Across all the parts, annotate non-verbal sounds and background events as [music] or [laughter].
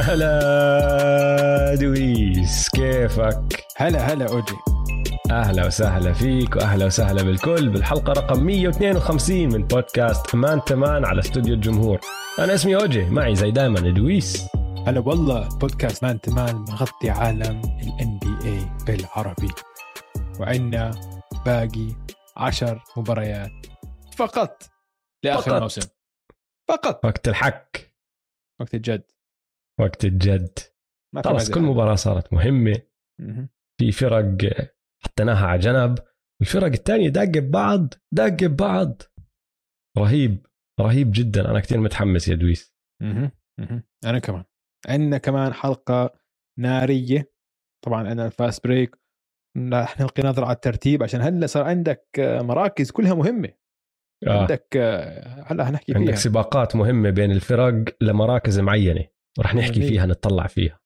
هلا دويس كيفك؟ هلا هلا أوجي. أهلا وسهلا فيك وأهلا وسهلا بالكل بالحلقة رقم 152 من بودكاست مان تمان على استوديو الجمهور. أنا اسمي أوجي معي زي دائما دويس. هلا والله بودكاست مان تمان مغطي عالم ال NBA بالعربي. وعندنا باقي عشر مباريات. فقط. لآخر فقط. الموسم فقط. وقت الجد. وقت الجد. وقت الجد. مزح. كل مباراة صارت مهمة. مهم. في فرق حطيناها على جنب. والفرق الثانية داقة ببعض داقة ببعض. رهيب رهيب جدا. أنا كثير متحمس يا دويس. أنا كمان. عندنا كمان حلقة نارية. طبعا عندنا ال fast break. رح نلقي نظرة على الترتيب عشان هلأ صار عندك مراكز كلها مهمة. آه. عندك آه، هلأ عندك فيها. سباقات مهمة بين الفرق لمراكز معينة. ورح نحكي. فيها نتطلع فيها.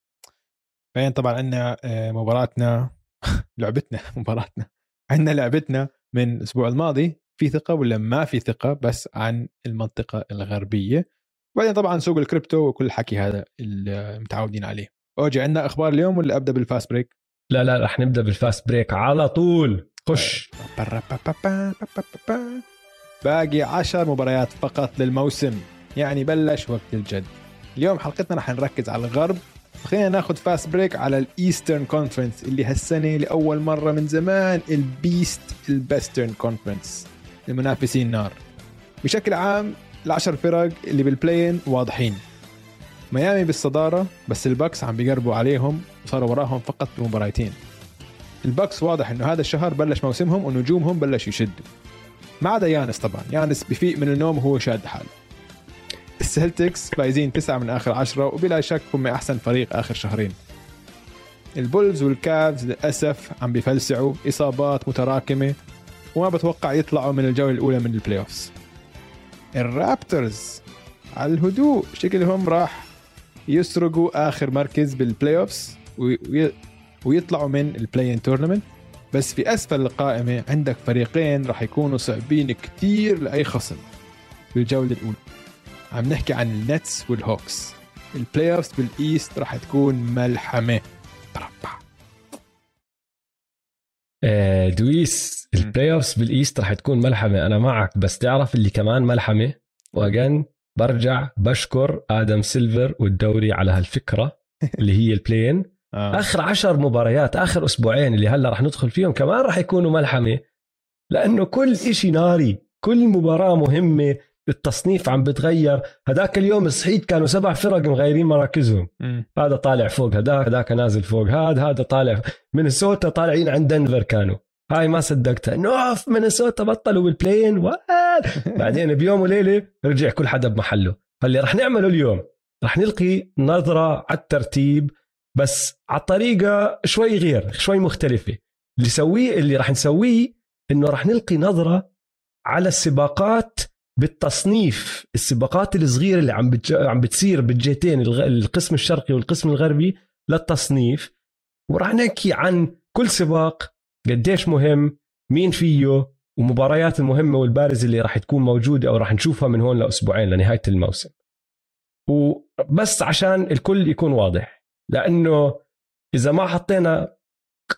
بعدين طبعا عندنا آه، مباراتنا [laughs] لعبتنا [laughs] مباراتنا. عندنا لعبتنا من الأسبوع الماضي في ثقة ولا ما في ثقة بس عن المنطقة الغربية. وبعدين طبعا سوق الكريبتو وكل الحكي هذا اللي متعودين عليه. أوجي عندنا أخبار اليوم ولا أبدأ بالفاست بريك؟ لا لا رح نبدأ بال fast break على طول. خش. باقي عشر مباريات فقط للموسم. يعني بلش وقت الجد. اليوم حلقتنا رح نركز على الغرب. خلينا ناخذ fast break على ال Eastern Conference اللي هالسنة لأول مرة من زمان ال best ال Eastern Conference المنافسين نار. بشكل عام العشر فرق اللي بال play-in واضحين. ميامي بالصدارة بس الباكس عم بيقربوا عليهم وصاروا وراهم فقط بمباراتين. الباكس واضح إنه هذا الشهر بلش موسمهم ونجومهم بلشوا يشدوا. ما عدا يانس طبعا. يانس بفيق من النوم وهو شاد حاله. السلتكس فايزين تسعة من آخر عشرة وبلا شك هم أحسن فريق آخر شهرين. البولز والكافز للأسف عم بيفلسعوا إصابات متراكمة وما بتوقع يطلعوا من الجولة الأولى من ال playoffs الرابترز على الهدوء شكلهم راح يسرقوا آخر مركز بال playoffs وي- ويطلعوا من ال play-in tournament بس في أسفل القائمة عندك فريقين راح يكونوا صعبين كتير لأي خصم بالجولة الأولى. عم نحكي عن النتس والهوكس ال playoffs بال East راح تكون ملحمة بربع. آه، دويس. ال playoffs بال East رح تكون ملحمة أنا معك بس تعرف اللي كمان ملحمة وأجن برجع بشكر آدم سيلفر والدوري على هالفكرة [laughs] اللي هي ال play-in آه. آخر عشر مباريات آخر أسبوعين اللي هلأ رح ندخل فيهم كمان رح يكونوا ملحمة لأنه كل إشي ناري كل مباراة مهمة التصنيف عم بتغير. هذاك اليوم صحيت كانوا سبع فرق مغيرين مراكزهم. مم. هذا طالع فوق هذاك هذاك نازل فوق هذا هذا طالع مينيسوتا طالعين عند دنفر كانوا. هاي ما صدقتها. انه اوف مينيسوتا بطلوا بال play-in وات [laughs] بعدين بيوم وليلة رجع كل حدا بمحله. فاللي رح نعمله اليوم رح نلقي نظرة على الترتيب بس على طريقة شوي غير شوي مختلفة. اللي سويه اللي رح نسويه إنه رح نلقي نظرة على السباقات بالتصنيف السباقات الصغيرة اللي عم بتج... عم بتصير بالجهتين. القسم الشرقي والقسم الغربي للتصنيف وراح نحكي عن كل سباق قديش مهم مين فيه ومباريات المهمة والبارزه اللي راح تكون موجودة أو راح نشوفها من هون لأسبوعين لنهاية الموسم وبس عشان الكل يكون واضح لأنه إذا ما حطينا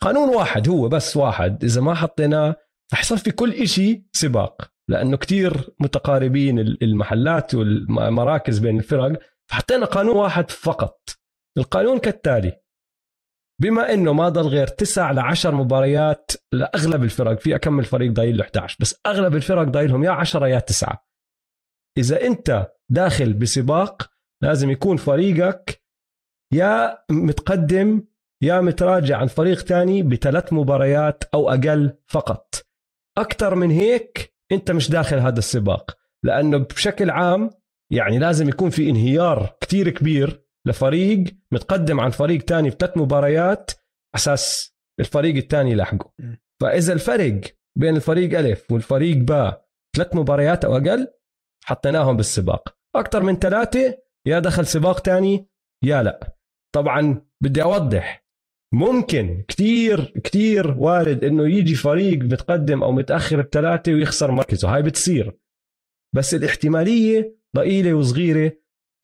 قانون واحد هو بس واحد إذا ما حطيناه رح في كل إشي سباق لأنه كتير متقاربين المحلات والمراكز بين الفرق فحطينا قانون واحد فقط. القانون كالتالي. بما إنه ما ضل غير تسع ل 10 مباريات لأغلب الفرق في اكمل فريق ضايل له 11 بس أغلب الفرق ضايلهم يا 10 يا 9 إذا أنت داخل بسباق لازم يكون فريقك يا متقدم يا متراجع عن فريق تاني بثلاث مباريات أو أقل فقط. أكثر من هيك انت مش داخل هذا السباق. لأنه بشكل عام يعني لازم يكون في انهيار كتير كبير لفريق متقدم عن فريق تاني بثلاث مباريات أساس الفريق الثاني يلحقه. فإذا الفرق بين الفريق الف والفريق باء ثلاث مباريات أو أقل حطيناهم بالسباق. أكثر من ثلاثة يا دخل سباق تاني يا لا. طبعا بدي أوضح ممكن كتير كتير وارد إنه يجي فريق متقدم أو متأخر بثلاثة ويخسر مركزه. هاي بتصير. بس الاحتمالية ضئيلة وصغيرة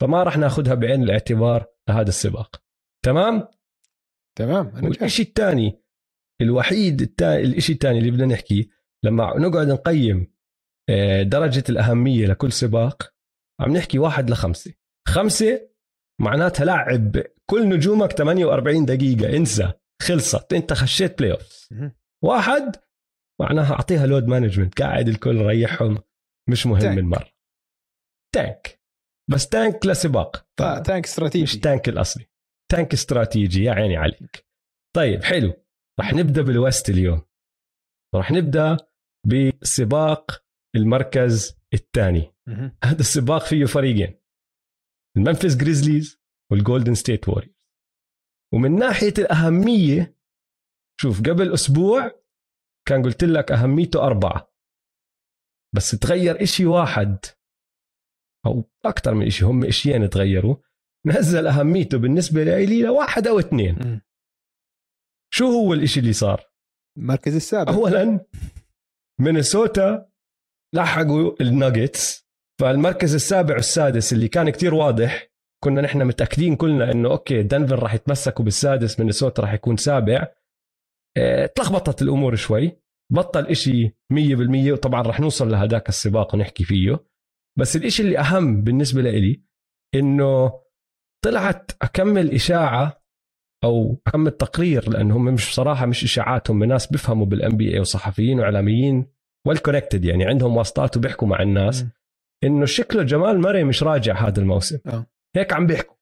فما راح ناخذها بعين الاعتبار لهذا السباق. تمام؟ تمام. والشيء الثاني الوحيد التا... الشيء الثاني اللي بدنا نحكيه لما نقعد نقيم آه، درجة الأهمية لكل سباق عم نحكي واحد لخمسة. خمسة معناتها لاعب كل نجومك 48 دقيقة. انسى. خلصت. انت خشيت playoff. واحد معناها أعطيها load management قاعد الكل ريحهم مش مهم tank. من مرة. tank بس tank لسباق آه، tank مش استراتيجي tank الأصلي. tank استراتيجي يا عيني عليك. طيب حلو. رح نبدأ بال West اليوم. رح نبدأ بسباق المركز الثاني. هذا السباق فيه فريقين. الممفيس جريزليز والجولدن ستيت ووريرز ومن ناحية الأهمية شوف قبل أسبوع كان قلت لك أهميته أربعة. بس تغير إشي واحد أو أكثر من إشي هم إشيين تغيروا نزل أهميته بالنسبة لي لواحد أو اثنين. شو هو الإشي اللي صار؟ المركز السابع. اولا مينيسوتا لحقوا الناجتس. فالمركز السابع والسادس اللي كان كتير واضح كنا نحن متأكدين كلنا إنه okay دنفر راح يتمسكوا بالسادس مينيسوتا راح يكون سابع. آه، تلخبطت الأمور شوي. بطل إشي 100% وطبعا راح نوصل لهداك السباق ونحكي فيه. بس الإشي اللي أهم بالنسبة لإلي إنه طلعت أكمن إشاعة أو أكمن تقرير لأنه هم مش بصراحة مش اشاعات هم ناس بيفهموا بال NBA وصحفيين وإعلاميين well connected يعني عندهم واسطات وبيحكوا مع الناس. إنه شكله جمال مري مش راجع هذا الموسم. آه. هيك عم بيحكوا.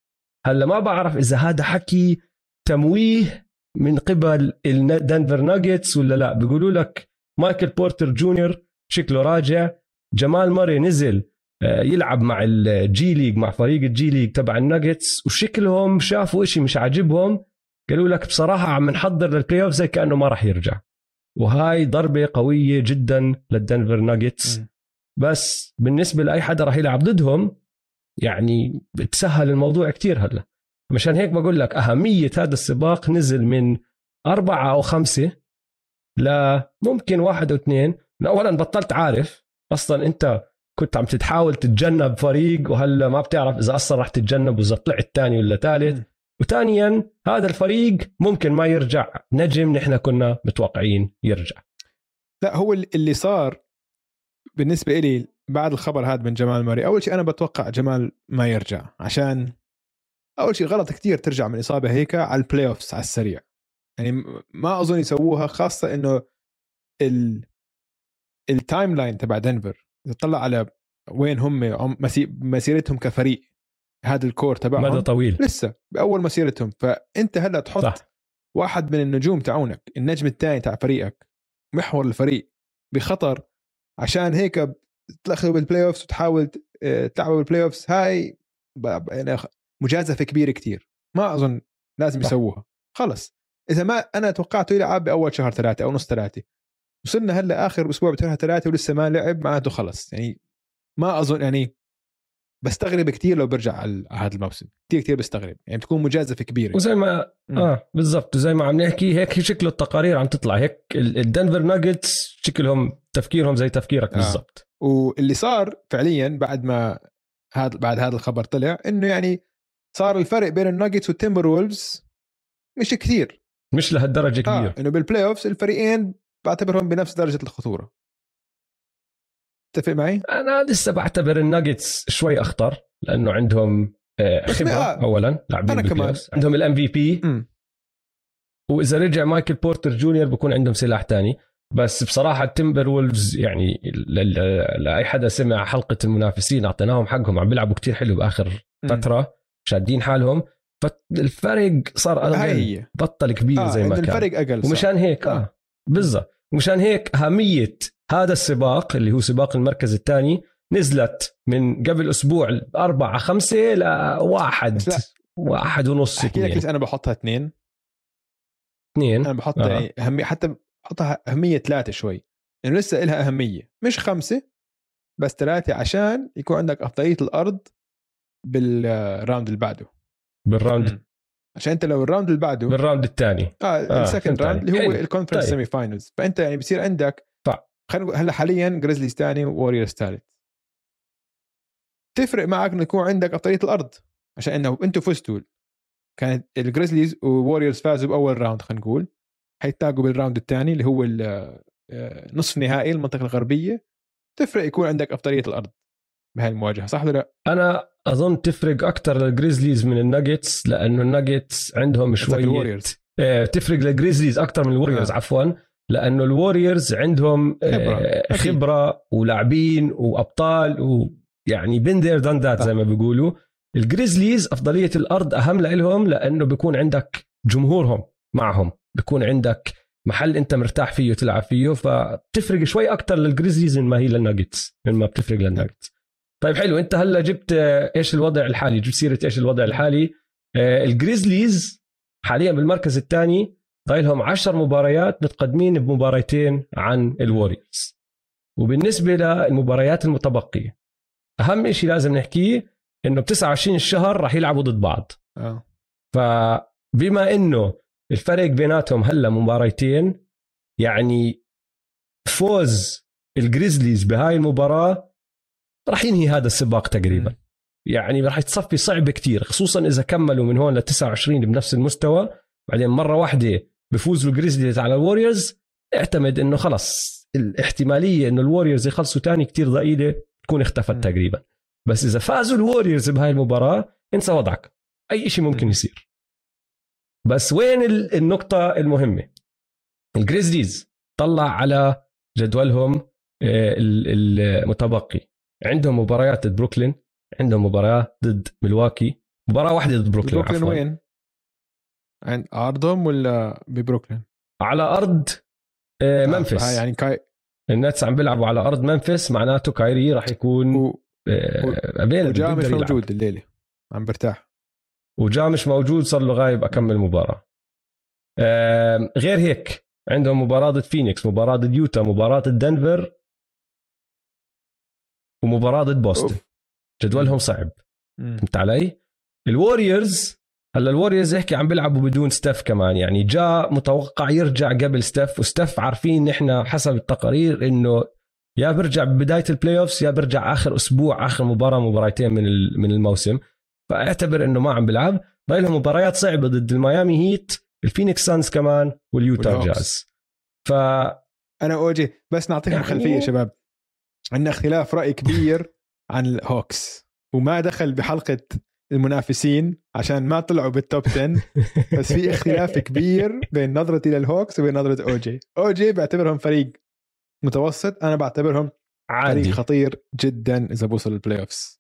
هلأ ما بعرف إذا هذا حكي تمويه من قبل الدنفر ناجتس ولا لا. بيقولوا لك مايكل بورتر جونيور شكله راجع. جمال ماري نزل آه، يلعب مع ال G League مع فريق ال G League تبع الناجتس وشكلهم شافوا إشي مش عاجبهم. قالوا لك بصراحة عم نحضر لل playoff زي كأنه ما راح يرجع. وهاي ضربة قوية جدا للدنفر ناجتس. بس بالنسبة لأي حدا راح يلعب ضدهم يعني بتسهل الموضوع كتير هلا. مشان هيك بقول لك أهمية هذا السباق نزل من أربعة أو خمسة لممكن واحد أو اثنين. أولا بطلت عارف أصلا أنت كنت عم تتحاول تتجنب فريق وهلا ما بتعرف إذا أصلا راح تتجنب وإذا طلعت ثاني ولا ثالث. وثانيا هذا الفريق ممكن ما يرجع. نجم نحن كنا متوقعين يرجع. لا هو اللي صار بالنسبة لي بعد الخبر هذا من جمال ماري أول شيء أنا بتوقع جمال ما يرجع عشان أول شيء غلط كتير ترجع من إصابة هيك على ال playoffs على السريع. يعني ما أظن يسووها خاصة إنه ال ال timeline تبع دنفر إذا تطلع على وين هم مسيرتهم كفريق هذا ال core مدى تبعهم طويل. لسه بأول مسيرتهم. فأنت هلأ تحط صح. واحد من النجوم تاعونك النجم الثاني تاع فريقك محور الفريق بخطر عشان هيك تاخذه بال playoffs وتحاول آه، تلعبه بال playoffs هاي يعني مجازفة كبيرة كتير. ما أظن لازم. يسووها. خلص. إذا ما أنا توقعته يلعب باول شهر ثلاثة أو نص ثلاثة. وصلنا هلأ آخر أسبوع بشهر ثلاثة ولسه ما لعب معناته خلص. يعني ما أظن يعني بستغرب كتير لو برجع على هذا الموسم. كتير كتير بستغرب. يعني بتكون مجازفة كبيرة. وزي ما مم. آه بالضبط. وزي ما عم نحكي هيك شكله التقارير عم تطلع. هيك ال- الدنفر ناجتس شكلهم تفكيرهم زي تفكيرك آه. بالضبط. واللي صار فعليا بعد ما هذا بعد هذا الخبر طلع إنه يعني صار الفرق بين الناجتس والتيمبر وولفز مش كثير. مش لهالدرجة كبير. آه إنه بال playoffs الفريقين بعتبرهم بنفس درجة الخطورة. تتفق معي؟ أنا لسه بعتبر الناجتس شوي أخطر لأنه عندهم آه، خبرة ما- اولا لاعبين أنا كمان. عندهم ال MVP وإذا رجع مايكل بورتر جونيور بكون عندهم سلاح تاني. بس بصراحة التمبر وولفز يعني لأي حدا سمع حلقة المنافسين أعطيناهم حقهم عم بيلعبوا كتير حلو بآخر فترة شادين حالهم. فالفرق صار أقل هي. بطل كبير آه زي ما كان. الفرق أقل صار. ومشان هيك آه. آه بالضبط. ومشان هيك اهميه هذا السباق اللي هو سباق المركز الثاني نزلت من قبل أسبوع أربعة خمسة لواحد. واحد. ونص أحكي لك ليش أنا بحطها اثنين. اثنين؟ أنا بحط آه. يعني حتى بحطها أهمية ثلاثة شوي إنه لسه لها أهمية مش خمسة بس ثلاثة عشان يكون عندك أفضلية الأرض بال round اللي بعده بال round. عشان أنت لو ال round اللي بعده بال round الثاني آه آه، ال second round. اللي هو. ال conference. semi finals فأنت يعني بصير عندك صح. خلينا هلأ حاليا جريزليز ثاني ووريرز ثالث تفرق معك إنه يكون عندك أفضلية الأرض عشان إنه أنتم فزتوا كانت الجريزليز ووريرز فازوا بأول round خلينا نقول حيتلاقوا بال round الثاني اللي هو آه، نصف نهائي المنطقة الغربية. تفرق يكون عندك أفضلية الأرض بهاي المواجهة صح ولا لا؟ أنا أظن تفرق أكثر للجريزليز من الناجتس لأنه الناجتس عندهم شوية آه، تفرق للجريزليز أكثر من الوريورز آه. عفوا لأنه الوريورز عندهم خبرة, خبرة ولاعبين وأبطال ويعني been there done that زي ما بيقولوا. الجريزليز أفضلية الأرض أهم لهم لأنه بيكون عندك جمهورهم معهم. بيكون عندك محل انت مرتاح فيه تلعب فيه فبتفرق شوي أكثر للجريزليز من ما هي للناجتس من ما بتفرق للناجتس. طيب حلو انت هلا جبت إيش الوضع الحالي جبت سيرة إيش الوضع الحالي. آه، الجريزليز حاليا بالمركز الثاني ضايلهم 10 مباريات متقدمين بمباريتين عن الوريورز. وبالنسبة للمباريات المتبقية أهم شيء لازم نحكيه إنه ب 29 الشهر راح يلعبوا ضد بعض. آه. فبما إنه الفرق بيناتهم هلا مباريتين. يعني فوز الجريزليز بهاي المباراة راح ينهي هذا السباق تقريبا. يعني راح تصفي صعبه كتير خصوصا إذا كملوا من هون ل 29 بنفس المستوى. بعدين مرة واحدة بفوزوا الجريزليز على الوريورز اعتمد إنه خلص الاحتمالية إنه الوريورز يخلصوا تاني كتير ضئيلة تكون اختفت م. تقريبا. بس إذا فازوا الوريورز بهاي المباراة انسى وضعك. أي شيء ممكن يصير. بس وين النقطة المهمة؟ الجريزليز طلع على جدولهم آه، المتبقي. عندهم مباريات ضد بروكلين عندهم مباريات ضد ملواكي مباراة واحدة ضد بروكلين بروكلين وين؟ عند أرضهم ولا ببروكلين؟ على أرض آه، منفس. يعني كاي ال Nets عم بيلعبوا على أرض ممفيس معناته كايري راح يكون و... آه، وجا مش موجود الليلة عم برتاح. وجا مش موجود صار له غايب أكم مباراة. غير هيك عندهم مباراة ضد فينيكس مباراة ضد يوتا مباراة ضد دنفر ومباراة ضد بوسطن جدولهم صعب. فهمت علي؟ ال Warriors هلأ ال Warriors يحكي عم بيلعبوا بدون ستيف كمان. يعني جا متوقع يرجع قبل ستيف وستيف عارفين نحن حسب التقارير إنه يا برجع ببدايه ال playoffs يا برجع آخر أسبوع آخر مباراة مباراتين من من الموسم. فأعتبر إنه ما عم بيلعب. ضايل مباريات صعبة ضد ال Miami Heat ال Phoenix Suns كمان وال Utah Jazz. ف أنا اوجي بس نعطيكم يعني... خلفية شباب. عندنا اختلاف رأي كبير عن ال Hawks وما دخل بحلقة المنافسين عشان ما طلعوا بال top 10 بس في اختلاف كبير بين نظرتي لل Hawks وبين نظرة أوجي. أوجي بعتبرهم فريق متوسط أنا بعتبرهم عادي. فريق خطير جدا إذا بوصل ال playoffs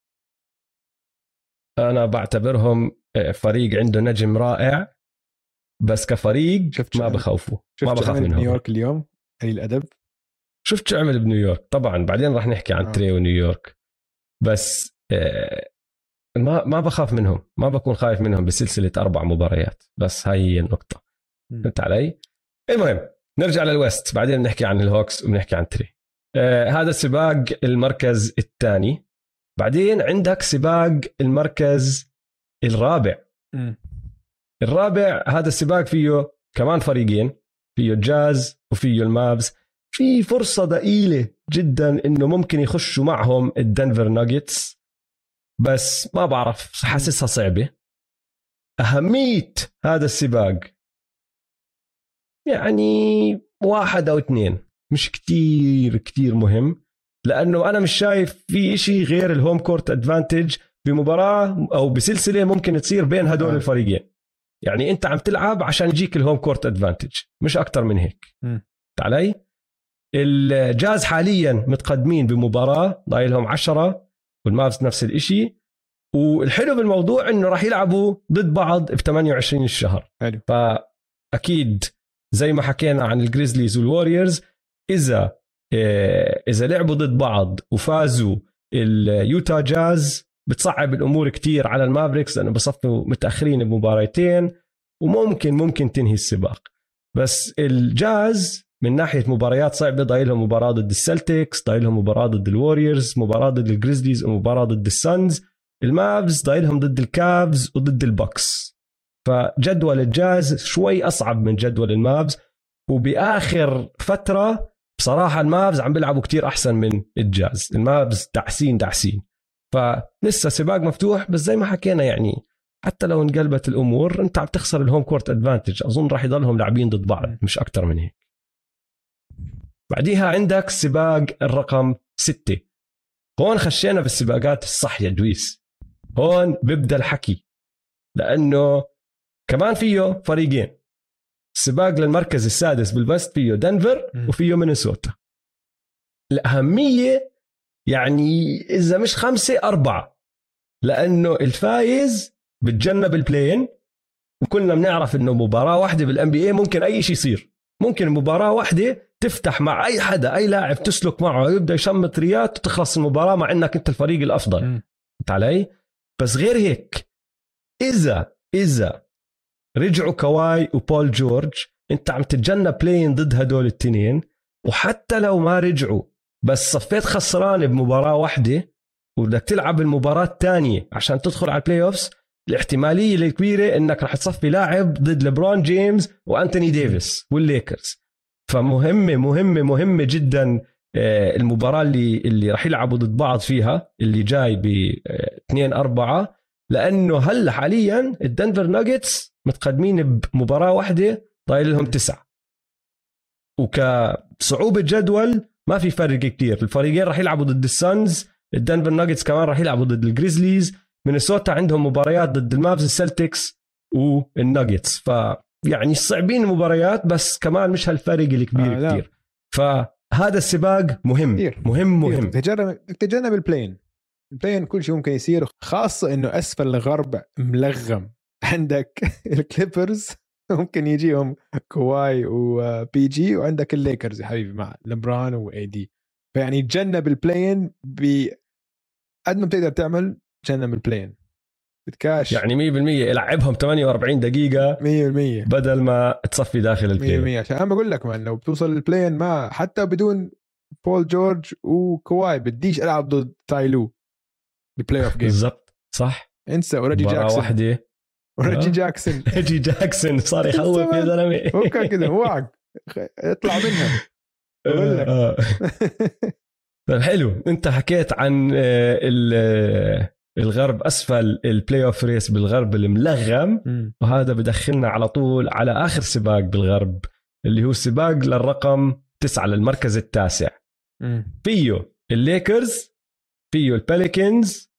أنا بعتبرهم آه، فريق عنده نجم رائع بس كفريق شفت ما بخوفوا ما بخاف منهم. نيويورك اليوم؟ قليل الأدب. شفت شو عمل بنيويورك طبعا بعدين راح نحكي عن آه. تري ونيويورك بس آه ما ما بخاف منهم ما بكون خايف منهم بسلسلة أربع مباريات. بس هاي هي النقطة. فهمت علي؟ المهم نرجع لل West. بعدين بنحكي عن ال Hawks وبنحكي عن تري. آه هذا سباق المركز الثاني. بعدين عندك سباق المركز الرابع. م. الرابع هذا السباق فيه كمان فريقين فيه الجاز وفيه ال Mavs في فرصة ضئيلة جدا إنه ممكن يخشوا معهم ال Denver Nuggets بس ما بعرف حاسسها صعبة. أهمية هذا السباق يعني واحد أو اثنين مش كتير كتير مهم. لأنه أنا مش شايف في إشي غير ال home court advantage بمباراة أو بسلسلة ممكن تصير بين هدول آه. الفريقين. يعني أنت عم تلعب عشان يجيك ال home court advantage مش أكتر من هيك. علي الجاز حاليا متقدمين بمباراة ضايلهم عشرة وال Mavs نفس الإشي. والحلو بالموضوع إنه راح يلعبوا ضد بعض في 28 الشهر. حلو. فأكيد زي ما حكينا عن ال Grizzlies وال Warriors إذا إذا لعبوا ضد بعض وفازوا ال Utah Jazz بتصعب الأمور كتير على ال Mavericks لأنه بصفوا متأخرين بمباراتين وممكن ممكن تنهي السباق. بس الجاز من ناحية مباريات صعبه ضايل لهم مباراة ضد ال Celtics ضايل لهم مباراة ضد ال Warriors مباراة ضد ال Grizzlies ومباراة ضد ال Suns. ال Mavs ضايلهم ضد ال Cavs وضد ال Bucks. فجدول الجاز شوي أصعب من جدول ال Mavs. وبآخر فترة بصراحة ال Mavs عم بيلعبوا كتير أحسن من الجاز. ال Mavs دعسين دعسين فلسه سباق مفتوح بس زي ما حكينا يعني حتى لو انقلبت الأمور انت عم تخسر ال home court advantage أظن راح يضلهم لاعبين ضد بعض مش أكثر من هيك. بعديها عندك سباق الرقم ستة. هون خشينا بالسباقات الصح يا دويس. هون بيبدأ الحكي. لأنه كمان فيه فريقين. السباق للمركز السادس بال West فيه دنفر وفيه مينيسوتا. الأهمية يعني إذا مش خمسة أربعة. لأنه الفايز بتجنب ال play-in وكلنا بنعرف إنه مباراة واحدة بال NBA ممكن أي شيء يصير. ممكن مباراة واحدة تفتح مع أي حدا أي لاعب تسلك معه يبدأ يشمط ثريات وتخلص المباراة مع إنك أنت الفريق الأفضل. فهمت علي؟ بس غير هيك إذا إذا رجعوا كواي وبول جورج. انت عم تتجنب play-in ضد هدول التنين. وحتى لو ما رجعوا بس صفيت خسران بمباراة واحدة. وبدك تلعب المباراة الثانية عشان تدخل على ال playoffs الاحتمالية الكبيرة إنك رح تصفي لاعب ضد لبرون جيمس وأنتوني ديفيس والليكرز. فمهمة مهمة مهمة جدا آه، المباراة اللي اللي رح يلعبوا ضد بعض فيها اللي جاي ب 2 4 لأنه هلا حاليا ال Denver Nuggets متقدمين بمباراة واحدة ضايل لهم تسعة. وكصعوبة جدول ما في فرق كثير الفريقين راح يلعبوا ضد ال Suns ال Denver Nuggets كمان راح يلعبوا ضد ال Grizzlies. مينيسوتا عندهم مباريات ضد ال Mavs ال Celtics وال Nuggets. ف يعني صعبين المباريات بس كمان مش هالفرق الكبير آه كثير فهذا السباق مهم. كثير. مهم مهم. تجنب تجنب ال play-in ال play-in كل شيء ممكن يصير خاصة إنه أسفل الغرب ملغم. عندك [laughs] ال Clippers ممكن يجيهم كواي و PG وعندك الليكرز يا حبيبي مع لبرون و AD فيعني تجنب ال play-in ب قد ما بتقدر تعمل تجنب ال play-in بتكاش. يعني 100% إلعبهم 48 دقيقة 100% بدل ما تصفي داخل ال play-in 100% عشان أنا بقول لك man لو بتوصل ال play-in ما حتى بدون بول جورج وكواي بديش ألعب ضد تايلو. بال playoff game بالضبط صح؟ انسى وريجي جاكسون. واحدة. وريجي آه. جاكسون. [laughs] ريجي جاكسون صار [laughs] يخوف يا زلمة. [laughs] فكك كده وعك اطلع منها. بقول لك. آه. طيب حلو. انت حكيت عن آه، الغرب أسفل ال playoff race بالغرب الملغم. وهذا بدخلنا على طول على آخر سباق بالغرب اللي هو سباق للرقم تسعة للمركز التاسع. فيه الليكرز فيه البيليكنز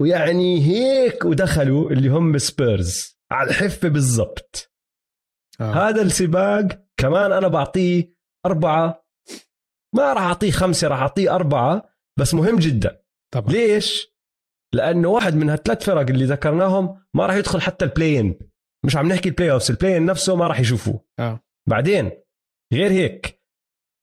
ويعني هيك ودخلوا اللي هم سبيرز على الحفة بالضبط آه. هذا السباق كمان أنا بعطيه أربعة ما راح أعطيه خمسة راح أعطيه أربعة بس مهم جدا طبعا. ليش؟ لأنه واحد من هالثلاث فرق اللي ذكرناهم ما راح يدخل حتى ال play-in مش عم نحكي ال playoffs ال play-in نفسه ما راح يشوفوه آه. بعدين غير هيك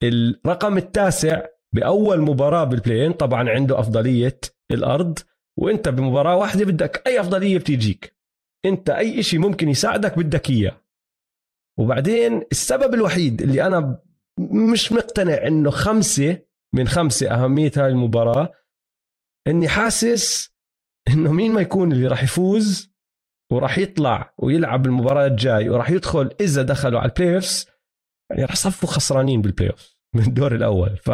الرقم التاسع بأول مباراة بال play-in طبعا عنده أفضلية الأرض وانت بمباراة واحدة بدك أي أفضلية بتيجيك. انت أي شيء ممكن يساعدك بدك إياه. وبعدين السبب الوحيد اللي أنا مش مقتنع إنه خمسة من خمسة أهمية هاي المباراة إني حاسس إنه مين ما يكون اللي راح يفوز وراح يطلع ويلعب المباراة الجاي وراح يدخل إذا دخلوا على ال playoff يعني راح يصفوا خسرانين بال playoff من الدور الأول. ف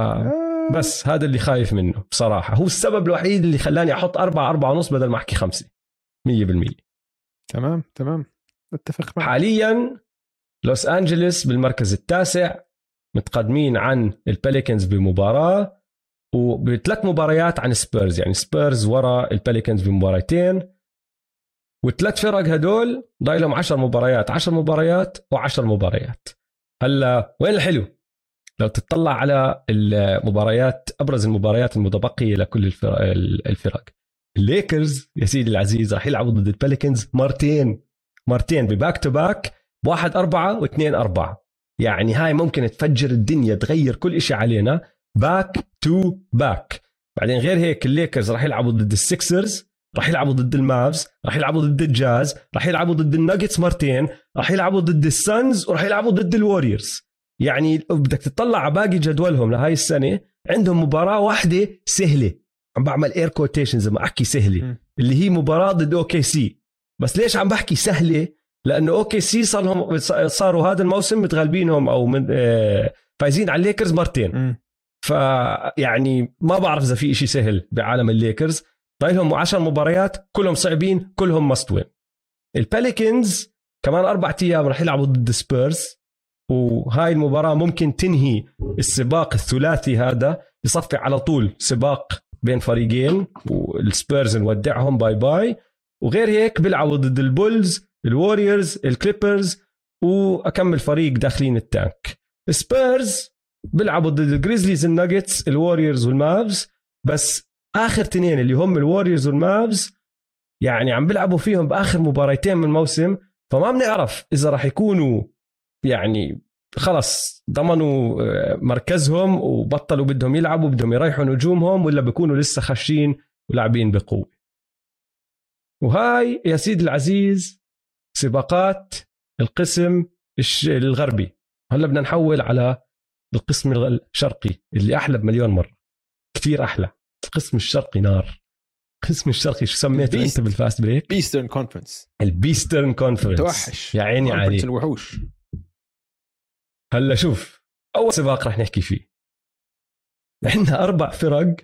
بس هذا اللي خايف منه بصراحة. هو السبب الوحيد اللي خلاني أحط أربعة أربعة ونص بدل ما أحكي خمسة. مية بالمية. تمام تمام. أتفق معك. حاليا لوس انجلوس بالمركز التاسع متقدمين عن البيليكنز بمباراة وبثلاث مباريات عن سبيرز. يعني سبيرز ورا البيليكنز بمباراتين والثلاث فرق هدول ضايلهم 10 مباريات 10 مباريات و10 مباريات. هلا وين الحلو؟ لو تطلع على المباريات أبرز المباريات المتبقية لكل الفرق الليكرز يا سيدي العزيز راح يلعبوا ضد البيليكنز مرتين. مرتين ب back-to-back واحد أربعة واثنين أربعة. يعني هاي ممكن تفجر الدنيا تغير كل شيء علينا. back-to-back. بعدين غير هيك الليكرز راح يلعبوا ضد السكسرز راح يلعبوا ضد المافز راح يلعبوا ضد الجاز راح يلعبوا ضد الناجتس مرتين راح يلعبوا ضد الصنز وراح يلعبوا ضد الوريورز. يعني بدك تطلع على باقي جدولهم لهاي السنة عندهم مباراة واحدة سهلة. عم بعمل air quotation زي ما أحكي سهلة. اللي هي مباراة ضد OKC بس ليش عم بحكي سهلة؟ لأنه OKC صار لهم صاروا هذا الموسم متغلبينهم أو من آه، فايزين على الليكرز مرتين. فيعني ما بعرف إذا في إشي سهل بعالم الليكرز ضايلهم 10 مباريات كلهم صعبين كلهم must win البيليكنز كمان أربع أيام راح يلعبوا ضد سبيرز وهاي المباراة ممكن تنهي السباق الثلاثي هذا يصفي على طول سباق بين فريقين والسبيرز نودعهم bye bye. وغير هيك بيلعبوا ضد البولز الوريورز الكليبرز وأكم فريق داخلين ال tank. سبيرز بيلعبوا ضد الجريزليز الناجتس الوريورز والمافز. بس آخر تنين اللي هم الوريورز والمافز يعني عم بيلعبوا فيهم بآخر مباريتين من الموسم فما بنعرف إذا راح يكونوا يعني خلص ضمنوا آه، مركزهم وبطلوا بدهم يلعبوا بدهم يريحوا نجومهم ولا بيكونوا لسه خاشين ولاعبين بقوة. وهاي يا سيدي العزيز سباقات القسم الغربي. هلا بدنا نحول على القسم الشرقي اللي أحلى بمليون مرة. كثير أحلى. القسم الشرقي نار. القسم الشرقي شو سميته أنت بال fast break؟ Beastern Conference ال Beastern Conference. توحش. يا عيني عليك. الوحوش. هلا شوف أول سباق رح نحكي فيه. عندنا أربع فرق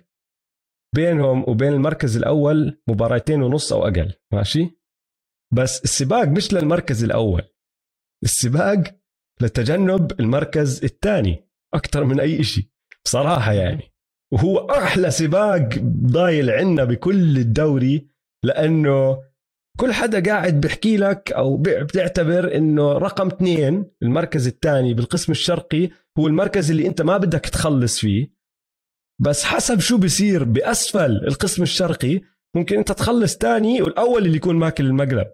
بينهم وبين المركز الأول مباراتين ونص أو أقل ماشي؟ بس السباق مش للمركز الأول السباق لتجنب المركز الثاني أكثر من أي شيء بصراحة يعني. وهو أحلى سباق ضايل عنا بكل الدوري لأنه كل حدا قاعد بحكي لك أو بتعتبر إنه رقم اثنين المركز الثاني بالقسم الشرقي هو المركز اللي أنت ما بدك تخلص فيه. بس حسب شو بصير بأسفل القسم الشرقي ممكن أنت تخلص ثاني والأول اللي يكون ماكل المقلب.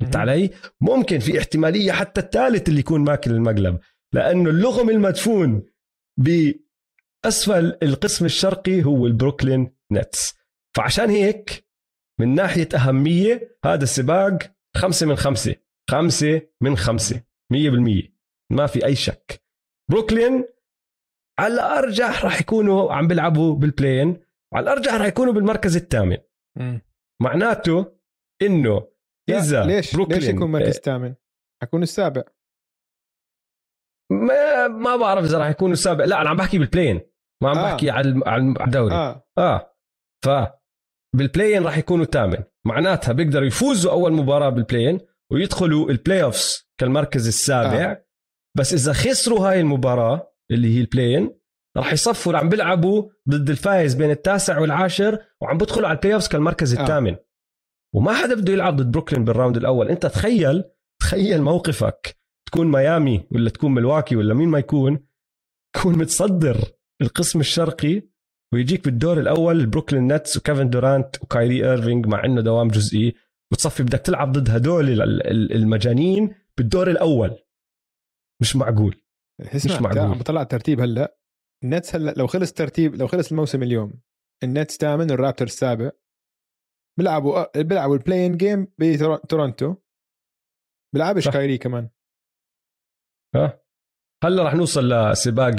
فهمت علي؟ ممكن في احتمالية حتى الثالث اللي يكون ماكل المقلب. لأنه اللغم المدفون بأسفل القسم الشرقي هو البروكلين نتس. فعشان هيك من ناحية أهمية هذا السباق خمسة من خمسة. خمسة من خمسة. مية بالمية. ما في أي شك. بروكلين على الأرجح راح يكونوا عم بيلعبوا بالبلين وعلى الأرجح راح يكونوا بالمركز الثامن. معناته إنه إذا ليش؟ بروكلين ليش يكون مركز الثامن؟ حيكون السابع. ما ما بعرف إذا راح يكون السابع. لا أنا عم بحكي بال play-in ما عم آه. بحكي على الدوري. آه, آه. ف بال play-in راح يكونوا ثامن معناتها بيقدروا يفوزوا أول مباراة بال play-in ويدخلوا ال playoffs كالمركز السابع. آه. بس إذا خسروا هاي المباراة اللي هي ال play-in راح يصفوا عم بيلعبوا ضد الفايز بين التاسع والعاشر وعم بدخلوا على ال playoffs كالمركز آه. الثامن. وما حدا بده يلعب ضد بروكلين بال round الأول. أنت تخيل تخيل موقفك. تكون ميامي ولا تكون ملواكي ولا مين ما يكون تكون متصدر القسم الشرقي ويجيك بالدور الأول بروكلين نتس وكيفن دورانت وكايري ايرفينج مع إنه دوام جزئي. وتصفي بدك تلعب ضد هدول المجانين بالدور الأول. مش معقول. مش معقول. عم بطلع الترتيب هلأ. النتس هلأ لو خلص ترتيب لو خلص الموسم اليوم النتس ثامن الرابترز سابع بيلعبوا بيلعبوا ال play-in game بتورونتو بيلعبش كايري كمان. ها هلأ رح نوصل لسباق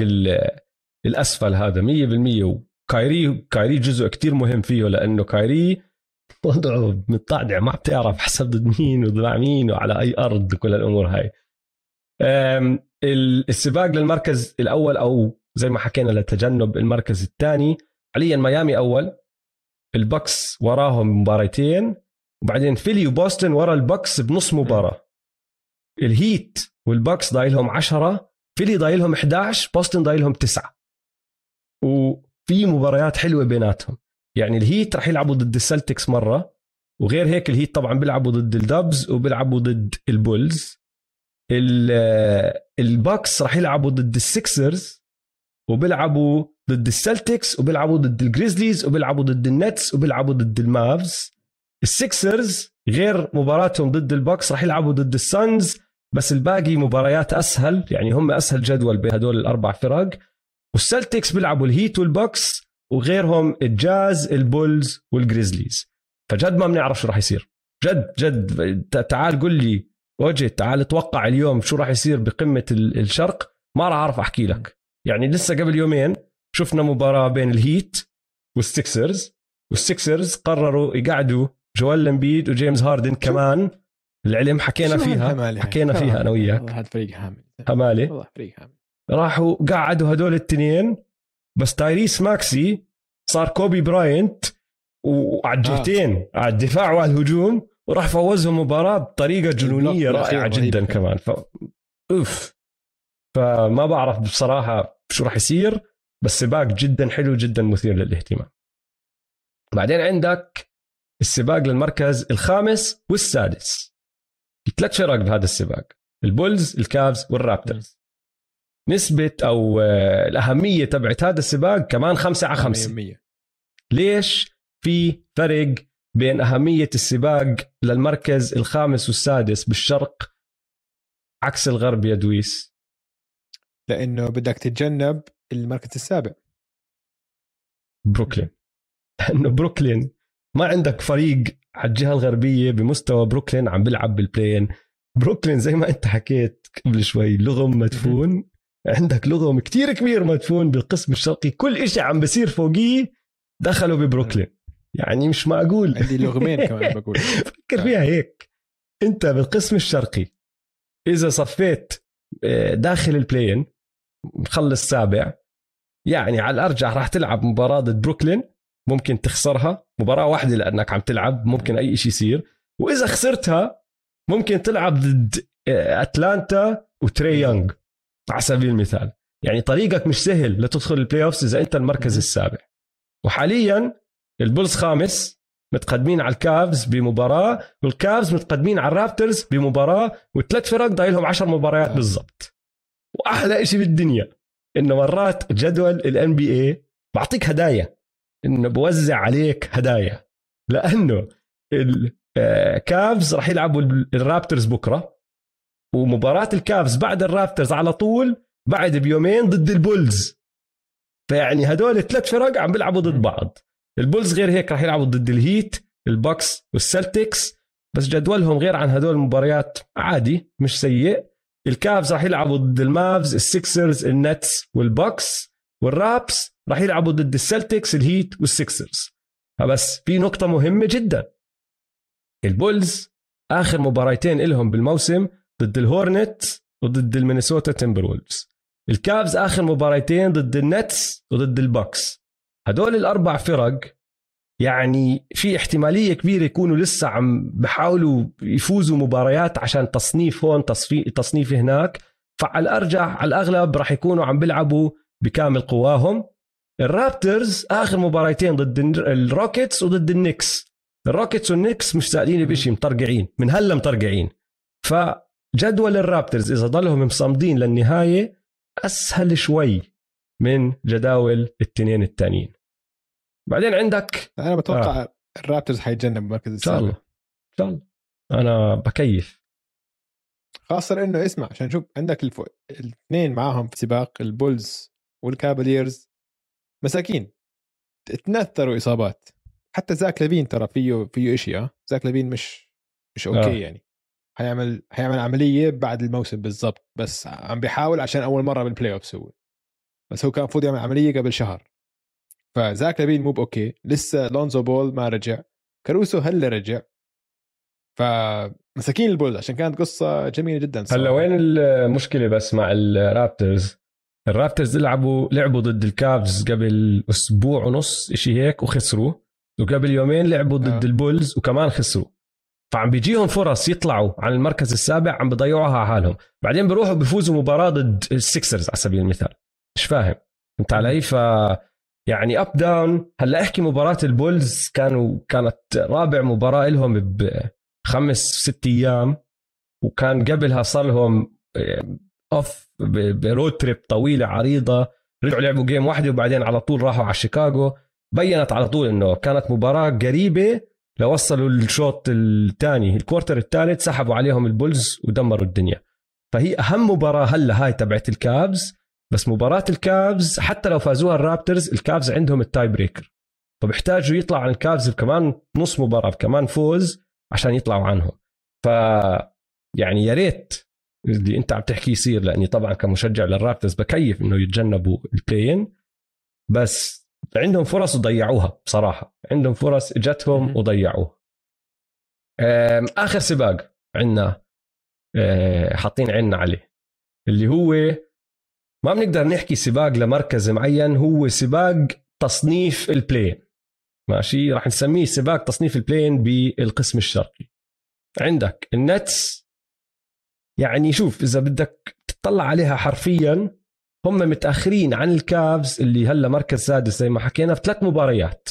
الأسفل هذا 100% كايري كايري جزء كتير مهم فيه لأنه كايري وضعه متضعضع ما بتعرف حسب ضد مين وضد مين وعلى أي أرض وكل الأمور هاي. السباق للمركز الأول أو زي ما حكينا لتجنب المركز الثاني حاليا ميامي أول البكس وراهم مباريتين وبعدين فيلي وبوسطن ورا البكس بنص مباراة. الهيت والبكس ضايلهم 10 فيلي ضايلهم 11 بوسطن ضايلهم 9 وفي مباريات حلوة بيناتهم. يعني الهيت راح يلعبوا ضد السلتكس مرة وغير هيك الهيت طبعا بيلعبوا ضد الدبز وبيلعبوا ضد البولز. الباكس راح يلعبوا ضد السكسرز وبيلعبوا ضد السلتكس وبيلعبوا ضد الجريزليز وبيلعبوا ضد النتس وبيلعبوا ضد المافز. السكسرز غير مباراتهم ضد الباكس راح يلعبوا ضد السانز بس الباقي مباريات أسهل. يعني هم أسهل جدول بهدول الأربع فرق. والسلتكس بيلعبوا الهيت والبكس وغيرهم الجاز البولز والجريزليز. فجد ما بنعرف شو راح يصير. جد جد تعال قل لي وجه تعال توقع اليوم شو راح يصير بقمة الشرق. ما راح أعرف أحكي لك. يعني لسه قبل يومين شفنا مباراة بين الهيت والسكسرز والسكسرز قرروا يقعدوا جويل امبيد وجيمس هاردن كمان. العلم حكينا فيها حكينا فيها أنا وياك. هذا فريق حامل حمالي والله فريق حامل راحوا قعدوا هدول الاثنين بس تايريس ماكسي صار كوبي براينت وعلى الجهتين آه. على الدفاع وعلى الهجوم وراح فوزهم مباراة بطريقة جنونية رائعة جدا كمان. ف أوف. فما بعرف بصراحة شو راح يصير بس سباق جدا حلو جدا مثير للاهتمام. بعدين عندك السباق للمركز الخامس والسادس. في ثلاث فرق بهذا السباق؟ البولز الكافز والرابترز. نسبة أو آه، الأهمية تبعت هذا السباق كمان خمسة على خمسة. ليش في فرق بين أهمية السباق للمركز الخامس والسادس بالشرق عكس الغرب يا دويس؟ لأنه بدك تتجنب المركز السابع. بروكلين. لأنه بروكلين ما عندك فريق على الجهة الغربية بمستوى بروكلين عم بيلعب بالبلين بروكلين زي ما أنت حكيت قبل شوي لغم مدفون. [laughs] عندك لغم كتير كبير مدفون بالقسم الشرقي. كل إشي عم بصير فوقيه دخلوا ببروكلين. يعني مش معقول. عندي لغمين كمان [laughs] بقول. فكر فيها هيك. أنت بالقسم الشرقي إذا صفيت آه، داخل ال play-in مخلص سابع يعني على الأرجح راح تلعب مباراة ضد بروكلين ممكن تخسرها. مباراة واحدة لأنك عم تلعب ممكن أي شيء يصير. وإذا خسرتها ممكن تلعب ضد آه، أتلانتا وتري يونغ. على سبيل المثال. يعني طريقك مش سهل لتدخل ال playoffs إذا أنت المركز السابع. وحاليا البولز خامس متقدمين على الكافز بمباراة والكافز متقدمين على الرابترز بمباراة والثلاث فرق ضايل لهم 10 مباريات آه. بالضبط. وأحلى شيء بالدنيا إنه مرات جدول ال NBA بعطيك هدايا. إنه بوزع عليك هدايا. لأنه الكافز راح يلعبوا الرابترز بكرة. ومباراة الكافز بعد الرابترز على طول بعد بيومين ضد البولز. فيعني هدول ثلاث فرق عم بيلعبوا ضد بعض. البولز غير هيك راح يلعبوا ضد الهيت البكس والسلتكس بس جدولهم غير عن هدول المباريات عادي مش سيء. الكافز راح يلعبوا ضد المافز السكسرز النتس والبكس والرابترز راح يلعبوا ضد السلتكس الهيت والسكسرز بس في نقطة مهمة جدا. البولز آخر مباراتين لهم بالموسم ضد الهورنتس وضد المينيسوتا تيمبر وولفز الكافز آخر مباراتين ضد النتس وضد البكس. هدول الأربع فرق يعني في احتمالية كبيرة يكونوا لسه عم بحاولوا يفوزوا مباريات عشان تصنيف هون تصفي تصنيف هناك. فعلى الأرجح على الأغلب راح يكونوا عم بيلعبوا بكامل قواهم. الرابترز آخر مباراتين ضد الروكيتس وضد النكس. الروكيتس والنكس مش سائلين بشيء مطرقعين. من هلا مطرقعين. فجدول الرابترز إذا ضلهم مصمدين للنهاية أسهل شوي من جداول التنين الثانيين بعدين عندك أنا بتوقع آه. الرابترز حيتجنب المركز السابع إن شاء الله. إن شاء الله. أنا بكيف. خاصة إنه اسمع عشان شوف عندك الفو... الاثنين معاهم في سباق البولز والكافليرز مساكين. تنثروا إصابات. حتى زاك لابين ترى فيه فيه شيء آه. زاك لابين مش مش okay آه. يعني. حيعمل حيعمل عملية بعد الموسم بالضبط بس عم بيحاول عشان أول مرة بال playoff سوي بس هو كان المفروض يعمل عملية قبل شهر. فزاك لابين مو ب okay. لسه لونزو بول ما رجع. كاروسو هلا رجع. فمساكين البولز عشان كانت قصة جميلة جدا. هلا وين المشكلة بس مع الرابترز؟ الرابترز لعبوا لعبوا ضد الكافز قبل أسبوع ونص شيء هيك وخسروا. وقبل يومين لعبوا ضد آه. البولز وكمان خسروا. فعم بيجيهم فرص يطلعوا على المركز السابع عم بضيعوها على حالهم. بعدين بيروحوا بيفوزوا مباراة ضد السكسرز على سبيل المثال. مش فاهم. انت علي؟ ف يعني up down هلا احكي مباراة البولز. كانوا كانت رابع مباراة لهم بخمس ست أيام. وكان قبلها صار لهم اوف road trip طويلة عريضة. رجعوا لعبوا game واحدة وبعدين على طول راحوا على شيكاغو. بينت على طول إنه كانت مباراة قريبة لوصلوا الشوط الثاني ال quarter الثالث سحبوا عليهم البولز ودمروا الدنيا. فهي أهم مباراة هلا هاي تبعت الكافز بس مباراة الكافز حتى لو فازوها الرابترز الكافز عندهم ال tiebreaker فبيحتاجوا يطلعوا عن الكافز كمان نص مباراة كمان فوز عشان يطلعوا عنهم. ف يعني يا ريت اللي انت عم تحكي يصير لأني طبعا كمشجع للرابترز بكيف إنه يتجنبوا ال play-in بس عندهم فرص وضيعوها بصراحة. عندهم فرص اجتهم وضيعوها. آخر سباق عندنا آه، حاطين عيننا عليه اللي هو ما بنقدر نحكي سباق لمركز معين هو سباق تصنيف ال play ماشي؟ راح نسميه سباق تصنيف ال play-in بالقسم الشرقي. عندك النتس يعني شوف إذا بدك تطلع عليها حرفيا هم متأخرين عن الكابز اللي هلا مركز سادس زي ما حكينا في ثلاث مباريات.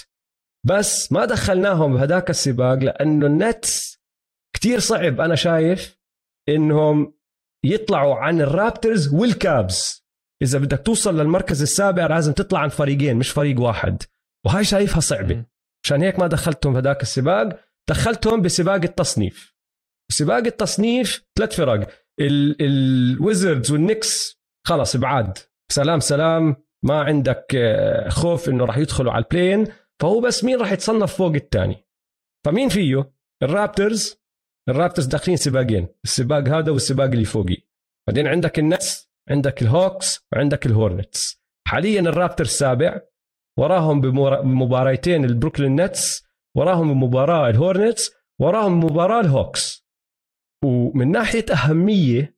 بس ما دخلناهم بهداك السباق لأنه النتس كتير صعب أنا شايف إنهم يطلعوا عن الرابترز والكابز. إذا بدك توصل للمركز السابع لازم تطلع عن فريقين مش فريق واحد. وهاي شايفها صعبة. عشان هيك ما دخلتهم بهداك السباق. دخلتهم بسباق التصنيف. سباق التصنيف ثلاث فرق. الويزردز والنكس خلص بعاد سلام سلام. ما عندك آه، خوف إنه راح يدخلوا على ال play-in فهو بس مين راح يتصنف فوق الثاني فمين فيه؟ الرابترز. الرابترز داخلين سباقين. السباق هذا والسباق اللي فوقي. بعدين عندك النتس عندك الهوكس وعندك الهورنتس. حاليا الرابترز سابع. وراهم بمباريتين البروكلين نتس وراهم بمباراة الهورنتس وراهم مباراة الهوكس. ومن ناحية أهمية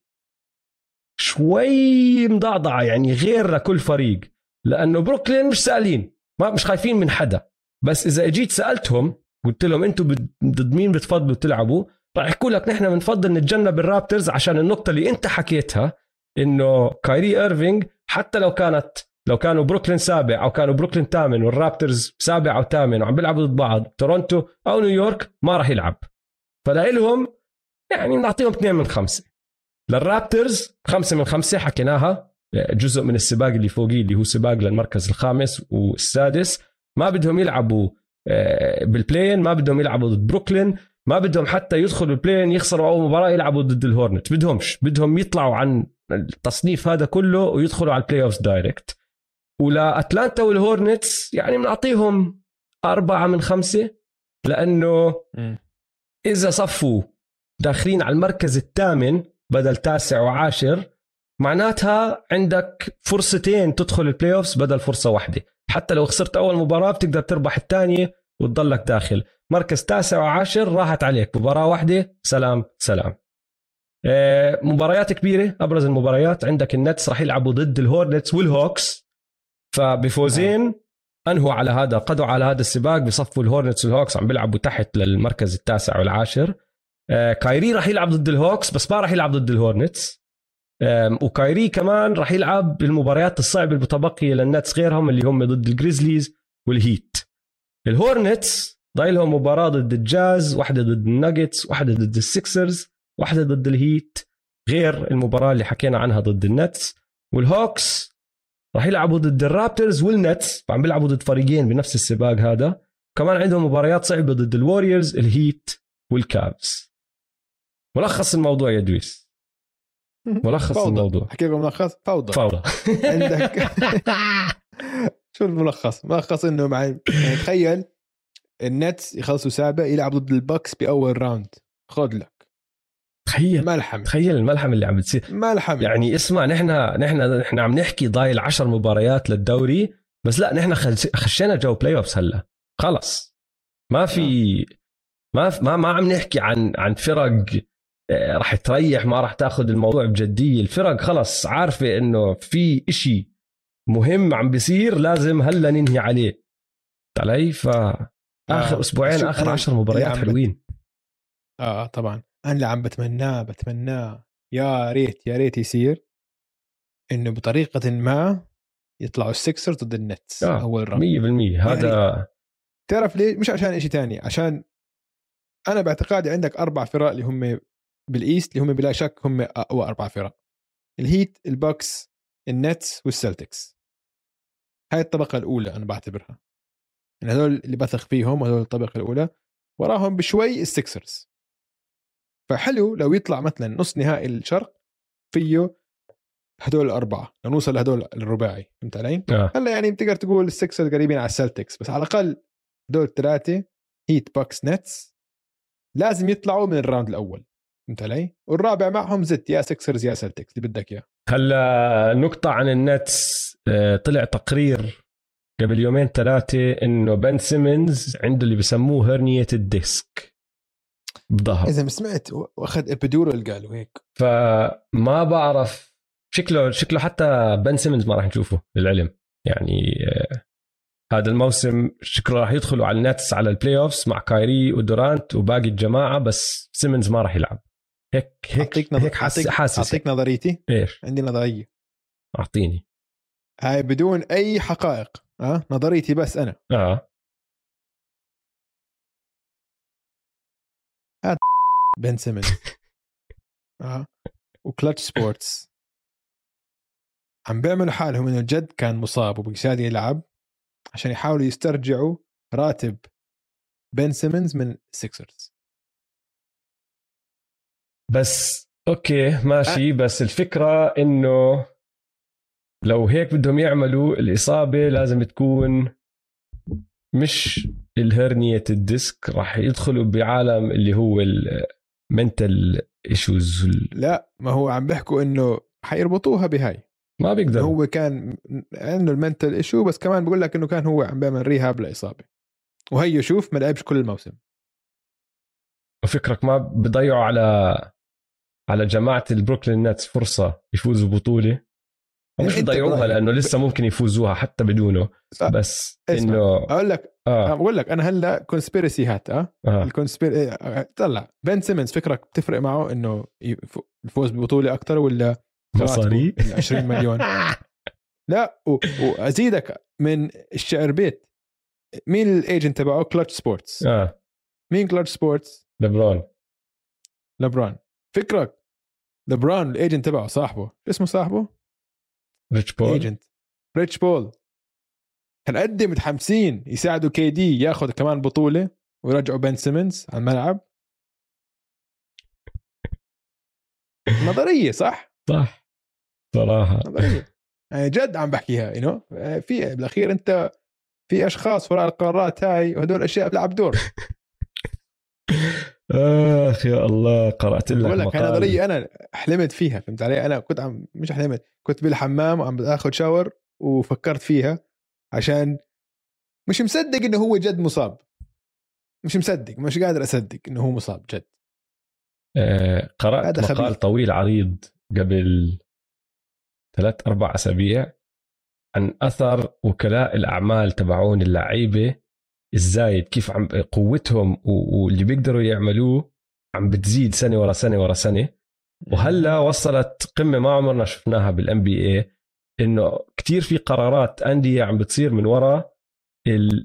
شوي مضعضعة يعني غير لكل فريق لأنه بروكلين مش سألين ما مش خايفين من حدا. بس إذا إجيت سألتهم قلت لهم أنتم ضد مين بتفضلوا تلعبوا؟ راح يحكوا لك نحن بنفضل نتجنب الرابترز عشان النقطة اللي أنت حكيتها إنه كايري إيرفينج حتى لو كانت لو كانوا بروكلين سابع أو كانوا بروكلين ثامن والرابترز سابع أو ثامن وعم بيلعبوا ضد بأرض تورونتو أو نيويورك ما راح يلعب. فلهم يعني بنعطيهم اثنين من خمسة. للرابترز خمسة من خمسة حكيناها جزء من السباق اللي فوقيه اللي هو سباق للمركز الخامس والسادس. ما بدهم يلعبوا آه، بال play-in ما بدهم يلعبوا ضد بروكلين ما بدهم حتى يدخلوا ال play-in يخسروا أول مباراة يلعبوا ضد الهورنت بدهمش بدهم يطلعوا عن التصنيف هذا كله ويدخلوا على ال playoff direct ولا اتلانتا والهورنتس يعني بنعطيهم أربعة من خمسة لأنه إذا صفوا داخلين على المركز الثامن بدل تاسع وعاشر معناتها عندك فرصتين تدخل ال playoffs بدل فرصة واحدة. حتى لو خسرت أول مباراة بتقدر تربح الثانية وتضلك داخل. مركز تاسع وعاشر راحت عليك. مباراة واحدة سلام سلام. آه، مباريات كبيرة أبرز المباريات. عندك النتس راح يلعبوا ضد الهورنتس والهوكس فبفوزين أنهوا على هذا قضوا على هذا السباق بصفوا الهورنتس والهوكس عم بيلعبوا تحت للمركز التاسع والعاشر. كايري راح يلعب ضد الهوكس بس ما راح يلعب ضد الهورنتس. وكايري كمان راح يلعب بالمباريات الصعبة المتبقية للنتس غيرهم اللي هم ضد الجريزليز والهيت. الهورنتس ضايلهم مباراة ضد الجاز واحدة ضد الناجتس واحدة ضد السكسرز واحدة ضد الهيت غير المباراة اللي حكينا عنها ضد النتس. والهوكس راح يلعبوا ضد الرابترز والنتس فعم بيلعبوا ضد فريقين بنفس السباق هذا. كمان عندهم مباريات صعبة ضد الوريورز الهيت والكابز ملخص الموضوع يا دويس. [laughs] ملخص فوضى. الموضوع. حكي لكم ملخص؟ فوضى. فوضى. عندك. [laughs] شو الملخص؟ ملخص إنه مع يعني تخيل النتس يخلصوا سابع يلعبوا ضد البكس بأول round. خذ لك. تخيل. ملحمه تخيل الملحمه اللي عم بتصير. ملحمه يعني اسمع نحن نحن نحن عم نحكي ضايل عشر مباريات للدوري بس لا نحن خشينا جو playoffs هلا. خلص. ما في ما ما ما عم نحكي عن عن فرق راح تريح ما راح تاخذ الموضوع بجدية. الفرق خلص عارفة إنه في إشي مهم عم بيصير لازم هلا ننهي عليه. علي؟ فاخر آه. أسبوعين آخر عشر مباريات حلوين. آه طبعا. أنا اللي عم بتمناه بتمناه يا ريت يا ريت يصير إنه بطريقة ما يطلعوا السكسرز ضد النتس. آه، اول round 100% هذا تعرف ليه؟ مش عشان شيء تاني عشان أنا باعتقادي عندك أربع فرق اللي هم بال East اللي هم بلا شك هم أقوى أربع فرق. الهيت البكس النتس والسلتكس. هاي الطبقة الأولى أنا بعتبرها. يعني هذول اللي بثق فيهم هذول الطبقة الأولى وراهم بشوي السكسرز فحلو لو يطلع مثلا نص نهائي الشرق فيه هدول الأربعة. لو نوصل لهدول الرباعي فهمت علي؟ آه. هلأ يعني بتقدر تقول السكسرز قريبين على السلتكس. بس على الأقل هدول الثلاثه هيت باكس نتس لازم يطلعوا من ال round الأول. فهمت علي؟ والرابع معهم زت يا سكسرز يا سلتكس اللي بدك إياه. هلا نقطة عن النتس آه، طلع تقرير قبل يومين ثلاثة إنه بن سيمنز عنده اللي بسموه herniated disc بظهره إذا ما سمعت وأخذ epidural قالوا هيك. فما بعرف شكله شكله حتى بن سيمنز ما راح نشوفه للعلم. يعني آه، هذا الموسم شكله راح يدخلوا على النتس على ال playoffs مع كايري ودورانت وباقي الجماعة بس سيمنز ما راح يلعب. هيك هيك أعطيك نظر... هيك حاس أعطيك... حاسس أعطيك نظريتي؟ إيش؟ عندي نظرية. أعطيني. هاي بدون أي حقائق آه؟ نظريتي بس أنا. آه. [laughs] بن سيمونز. [laughs] آه؟ و Klutch Sports. عم بيعملوا حالهم إنه جد كان مصاب ومش قادر يلعب عشان يحاولوا يسترجعوا راتب بن سيمونز من السكسرز بس أوكي ماشي. بس الفكرة إنه لو هيك بدهم يعملوا الإصابة لازم تكون مش ال herniated disc راح يدخلوا بعالم اللي هو ال mental issues لا ما هو عم بيحكوا إنه حيربطوها بهاي. ما بيقدر هو كان عنده ال mental issue بس كمان بقول لك إنه كان هو عم بيعمل rehab لإصابة. وهي شوف ما لعبش كل الموسم. وفكرك ما بضيعوا على على جماعة البروكلين نتس فرصة يفوزوا بطولة. مش بضيعوها برأيك. لأنه لسه ممكن يفوزوها حتى بدونه. صح. بس. إنه أقول لك آه. بقول لك أنا هلأ conspiracy hat آه؟ آه. ال conspiracy طلع. بن سيمونز فكرك بتفرق معه إنه يفوز ببطولة أكثر ولا مصاري؟ راتبه ال 20 مليون؟ [laughs] لا و- وأزيدك من الشعر بيت. مين ال agent تبعه؟ Klutch Sports آه. مين Klutch Sports لبرون. لبرون فكرك. لبرون ال agent تبعه صاحبه. شو اسمه صاحبه؟ ريتش بول. agent ريتش بول. هالقد متحمسين يساعدوا KD ياخذ كمان بطولة ويرجعوا بن سيمونز على الملعب. [laughs] نظرية صح؟ صح. صراحة. نظرية. يعني جد عم بحكيها يو نو في بالأخير أنت في أشخاص وراء القرارات هاي وهدول أشياء بتلعب دور. [laughs] آخ يا الله قرأت لك بقول لك. نظريه أنا حلمت فيها فهمت علي أنا كنت عم مش حلمت كنت بالحمام وعم باخذ شاور وفكرت فيها عشان مش مصدق إنه هو جد مصاب مش مصدق مش قادر أصدق إنه هو مصاب جد آه، قرأت مقال خبيث. طويل عريض قبل ثلاث أربع أسابيع عن أثر وكلاء الأعمال تبعون اللعيبة الزايد كيف عم قوتهم واللي بيقدروا يعملوه عم بتزيد سنة ورا سنة ورا سنة. وهلا وصلت قمة ما عمرنا شفناها بالان بي اي إنه كتير في قرارات أندية عم بتصير من وراء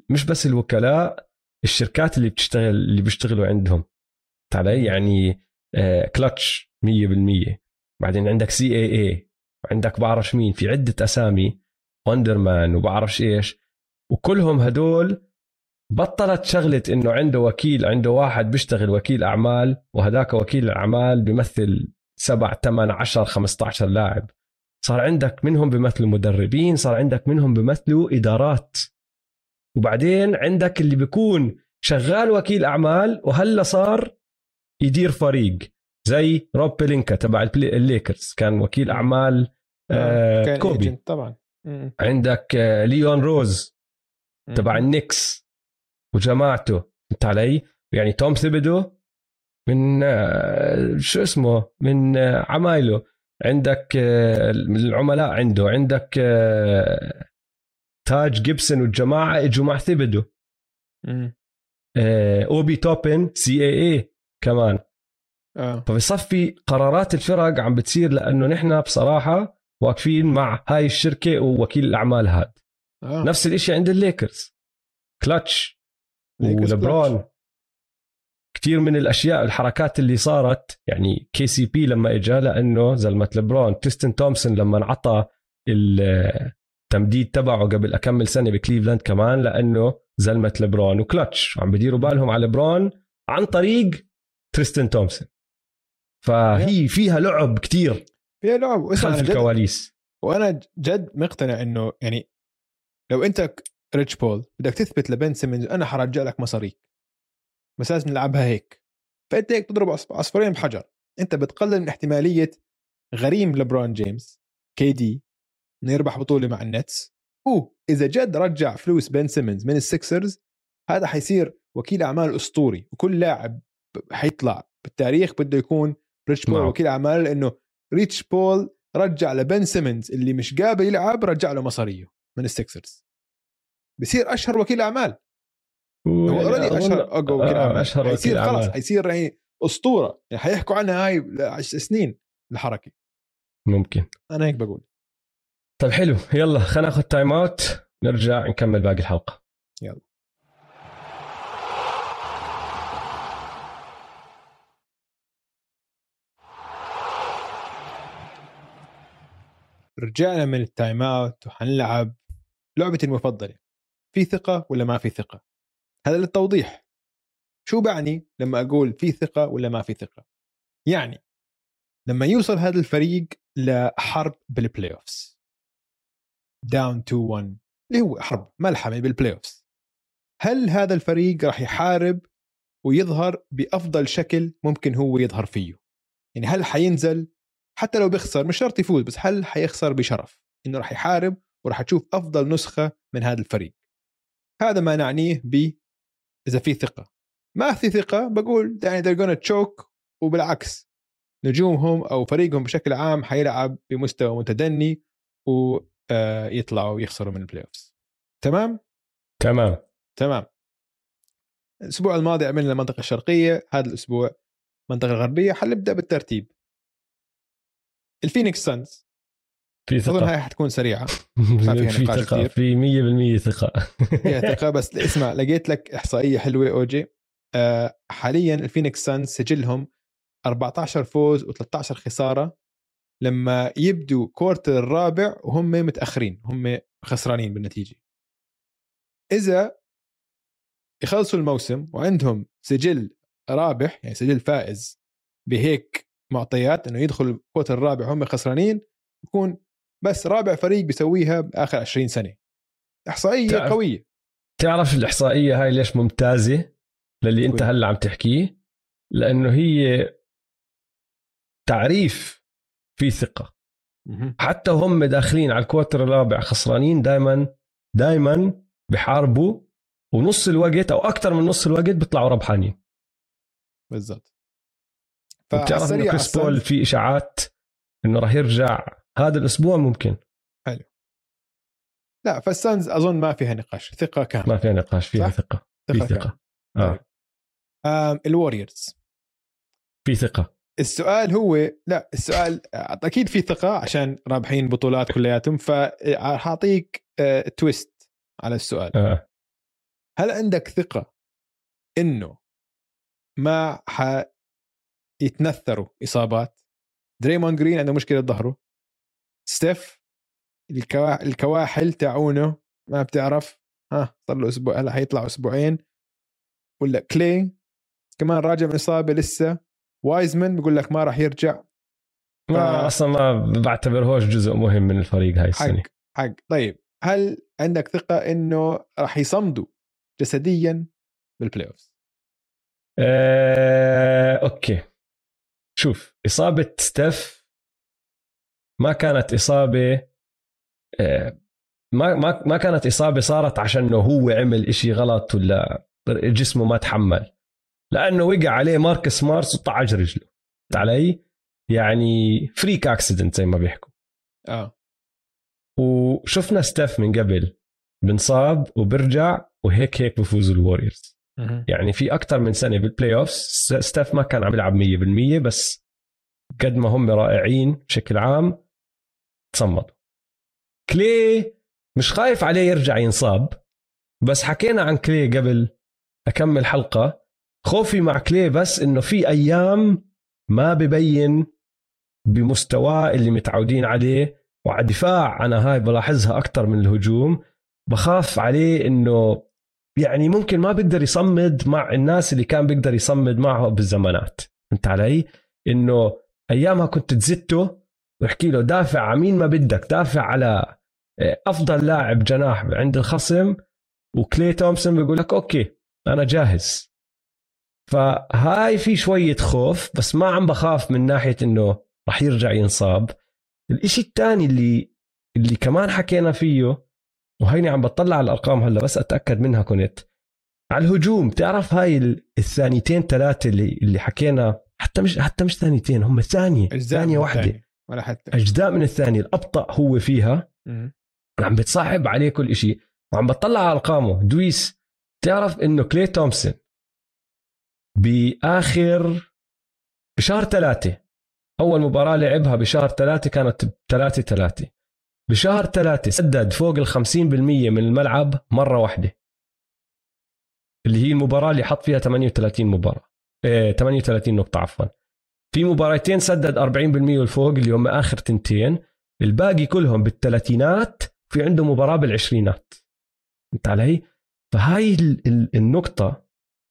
مش بس الوكلاء الشركات اللي بتشتغل اللي بيشتغلوا عندهم. علي؟ يعني آه، Klutch 100% بعدين عندك CAA وعندك بعرفش مين في عدة أسامي و Wasserman وبعرفش إيش. وكلهم هدول بطلت شغلة إنه عنده وكيل عنده واحد بيشتغل وكيل أعمال وهداك وكيل الأعمال بيمثل سبع ثمان عشر 15 لاعب. صار عندك منهم بيمثلوا مدربين صار عندك منهم بيمثلوا إدارات. وبعدين عندك اللي بيكون شغال وكيل أعمال وهلا صار يدير فريق. زي روب بيلينكا تبع الليكرز كان وكيل أعمال آه كان كوبي. طبعا. عندك آه ليون روز تبع. النيكس وجماعته. فهمت علي؟ يعني توم ثيبودو من آه، شو اسمه؟ من آه، عمايله. عندك آه، العملاء عنده. عندك آه، تاج جيبسون والجماعة اجوا مع ثيبودو. آه، أوبي توبن CAA كمان. آه. فبصفي قرارات الفرق عم بتصير لأنه نحن بصراحة واقفين مع هاي الشركة ووكيل الأعمال هاد. آه. نفس الإشي عند الليكرز. Klutch ولبرون. كثير من الأشياء الحركات اللي صارت يعني KCP لما اجى لأنه زلمة لبرون تريستن تومسون لما انعطى التمديد تبعه قبل أكمل سنة بكليفلاند كمان لأنه زلمة لبرون و Klutch. عم بديروا بالهم على لبرون عن طريق تريستن تومسون. فهي فيها لعب كتير. فيها لعب. خلف الكواليس. وأنا جد مقتنع إنه يعني لو أنت ريتش بول بدك تثبت لبن سيمونز أنا حرجع لك مصاريك. بس لازم نلعبها هيك. فأنت هيك تضرب عصف- عصفورين بحجر. أنت بتقلل من احتمالية غريم لبرون جيمس KD إنه يربح بطولة مع النتس. واذا جد رجع فلوس بن سيمونز من السكسرز هذا حيصير وكيل أعمال أسطوري وكل لاعب حيطلع. بالتاريخ بده يكون ريتش بول معه. وكيل أعمال لأنه ريتش بول رجع لبن سيمونز اللي مش قابل يلعب رجع له مصاريه من السكسرز بصير أشهر وكيل أعمال. هو يعني already أشهر أقوى وكيل آه، أعمال. أشهر وكيل حيصير خلص أعمال. حيصير يعني أسطورة. يعني حيحكوا عنها هاي عشر سنين الحركة. ممكن. أنا هيك بقول. طيب حلو. يلا خلينا ناخذ time out نرجع نكمل باقي الحلقة. يلا. رجعنا من ال time out وحنلعب لعبتي المفضلة. في ثقة ولا ما في ثقة؟ هذا للتوضيح. شو بعني لما أقول في ثقة ولا ما في ثقة؟ يعني لما يوصل هذا الفريق لحرب بال playoffs down to 1 اللي هو حرب ملحمة بال playoffs هل هذا الفريق راح يحارب ويظهر بأفضل شكل ممكن هو يظهر فيه؟ يعني هل حينزل؟ حتى لو بيخسر مش شرط يفوز بس هل حيخسر بشرف إنه راح يحارب وراح تشوف أفضل نسخة من هذا الفريق؟ هذا ما نعنيه ب إذا في ثقة. ما في ثقة بقول يعني they're gonna choke وبالعكس. نجومهم أو فريقهم بشكل عام حيلعب بمستوى متدني ويطلعوا يخسروا من ال playoffs تمام؟ تمام. تمام. الأسبوع الماضي عملنا المنطقة الشرقية هذا الأسبوع المنطقة الغربية حنبدأ بالترتيب. ال Phoenix Suns. في أظن ثقة. هاي حتكون سريعة. [laughs] فيها في كتير. في 100% ثقة. [laughs] فيها ثقة بس اسمع لقيت لك إحصائية حلوة أوجي. آه حاليا ال Phoenix Suns سجلهم 14 فوز و13 خسارة. لما يبدوا quarter الرابع وهم متأخرين هم خسرانين بالنتيجة. إذا يخلصوا الموسم وعندهم سجل رابح يعني سجل فائز بهيك معطيات إنه يدخل الكوتر الرابع هم خسرانين يكون بس رابع فريق بيسويها باخر 20 سنة. إحصائية تعرف- قوية. تعرف الإحصائية هاي ليش ممتازة؟ للي أنت. هلأ عم تحكيه. لأنه هي تعريف في ثقة. حتى وهم داخلين على الكوارتر الرابع خسرانين دائما دائما بحاربوا ونص الوقت أو أكثر من نص الوقت بيطلعوا ربحانين. بالضبط. بتعرف إنه كريس بول في إشاعات إنه راح يرجع هذا الأسبوع ممكن. لا فال Suns أظن ما فيها نقاش ثقة كاملة. ما فيها نقاش فيها صح؟ ثقة في ثقه ثقة. آه. آم ال Warriors. في ثقة. السؤال هو لا السؤال أكيد في ثقة عشان رابحين بطولات كلياتهم فحاعطيك آه، twist على السؤال. آه. هل عندك ثقة إنه ما ح يتأثروا إصابات؟ دريمون جرين عنده مشكلة بظهره ستيف الكوا... الكواحل تاعونه ما بتعرف. ها صار له أسبوع هلا حيطلع أسبوعين. ولا كلي كمان راجع من إصابة لسه. وايزمان بيقول لك ما راح يرجع. ما ف- أصلا ما بعتبرهوش جزء مهم من الفريق هاي السنة. حق. حق طيب هل عندك ثقة إنه راح يصمدوا جسديا بال playoff آه، okay. شوف إصابة ستيف ما كانت إصابة آه، ما ما ما كانت إصابة صارت عشان هو عمل إشي غلط ولا جسمه ما تحمل. لأنه وقع عليه ماركس سمارت وطعج رجله. فهمت علي؟ يعني freak accident زي ما بيحكوا. آه. وشفنا ستيف من قبل بنصاب وبرجع وهيك هيك بفوزوا ال Warriors يعني في أكثر من سنة بال playoff ستيف ما كان عم يلعب 100% بس قد ما هم رائعين بشكل عام تصمدوا كلي مش خايف عليه يرجع ينصاب بس حكينا عن كلي قبل أكمل حلقة. خوفي مع كلي بس إنه في أيام ما ببين بمستواه اللي متعودين عليه وعلى الدفاع أنا هاي بلاحظها أكثر من الهجوم. بخاف عليه إنه يعني ممكن ما بيقدر يصمد مع الناس اللي كان بيقدر يصمد معه بالزمانات. فهمت علي؟ إنه أيامها كنت تزته واحكي له دافع على مين ما بدك دافع على آه، أفضل لاعب جناح عند الخصم وكلي تومسون بيقول لك أوكي أنا جاهز. فهاي في شوية خوف بس ما عم بخاف من ناحية إنه رح يرجع ينصاب. الإشي الثاني اللي اللي كمان حكينا فيه وهيني عم بطلع على الأرقام هلا بس أتأكد منها كنت على الهجوم تعرف هاي ال- الثانيتين ثلاثة اللي اللي حكينا حتى مش حتى مش ثانيتين هم ثانية ثانية واحدة. ولا حتى. أجزاء من الثانية الأبطأ هو فيها. عم بتصعب عليه كل شيء وعم بطلع على أرقامه. دويس تعرف إنه كلي تومسون بآخر بشهر ثلاثة أول مباراة لعبها بشهر ثلاثة كانت ثلاثة ثلاثة بشهر ثلاثة سدد فوق ال 50% من الملعب مرة واحدة. اللي هي المباراة اللي حط فيها 38 مباراة. إيه 38 نقطة عفوا. في مباراتين سدد 40% والفوق اللي هم آخر تنتين. الباقي كلهم بالثلاثينات في عنده مباراة بالعشرينات. انت علي؟ فهاي النقطة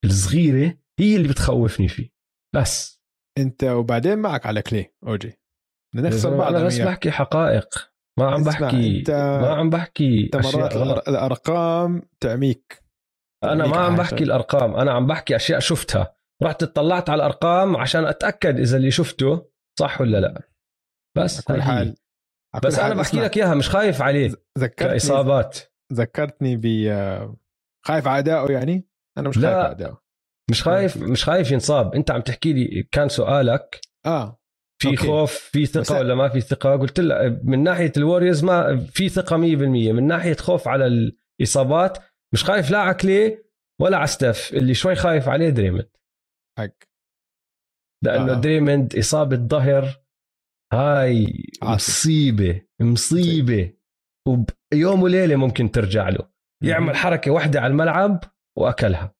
الصغيرة هي اللي بتخوفني فيه. بس. أنت وبعدين معك على كلي أوجي. نخسر بعض أنا بس بحكي حقائق. ما عم بحكي ما عم بحكي مرات الأرقام تعميك. أنا ما عم بحكي الأرقام أنا عم بحكي أشياء شفتها. رحت اطلعت على الأرقام عشان أتأكد إذا اللي شفته صح ولا لا. بس كل حال بس أنا بحكي لك إياها مش خايف عليه ذكرتني اصابات ذكرتني ب خايف على أدائه يعني؟ أنا مش خايف على أدائه. مش خايف مش خايف ينصاب. أنت عم تحكي لي كان سؤالك. آه. في okay. خوف في ثقة ولا ما في ثقة؟ قلت له من ناحية ال Warriors ما في ثقة 100% من ناحية خوف على الإصابات مش خايف لا على كلي ولا على اللي شوي خايف عليه دريمند حق. لأنه آه. دريمند إصابة ظهر هاي مصيبة مصيبة. وبيوم وليلة ممكن ترجع له. يعمل حركة واحدة على الملعب وأكلها.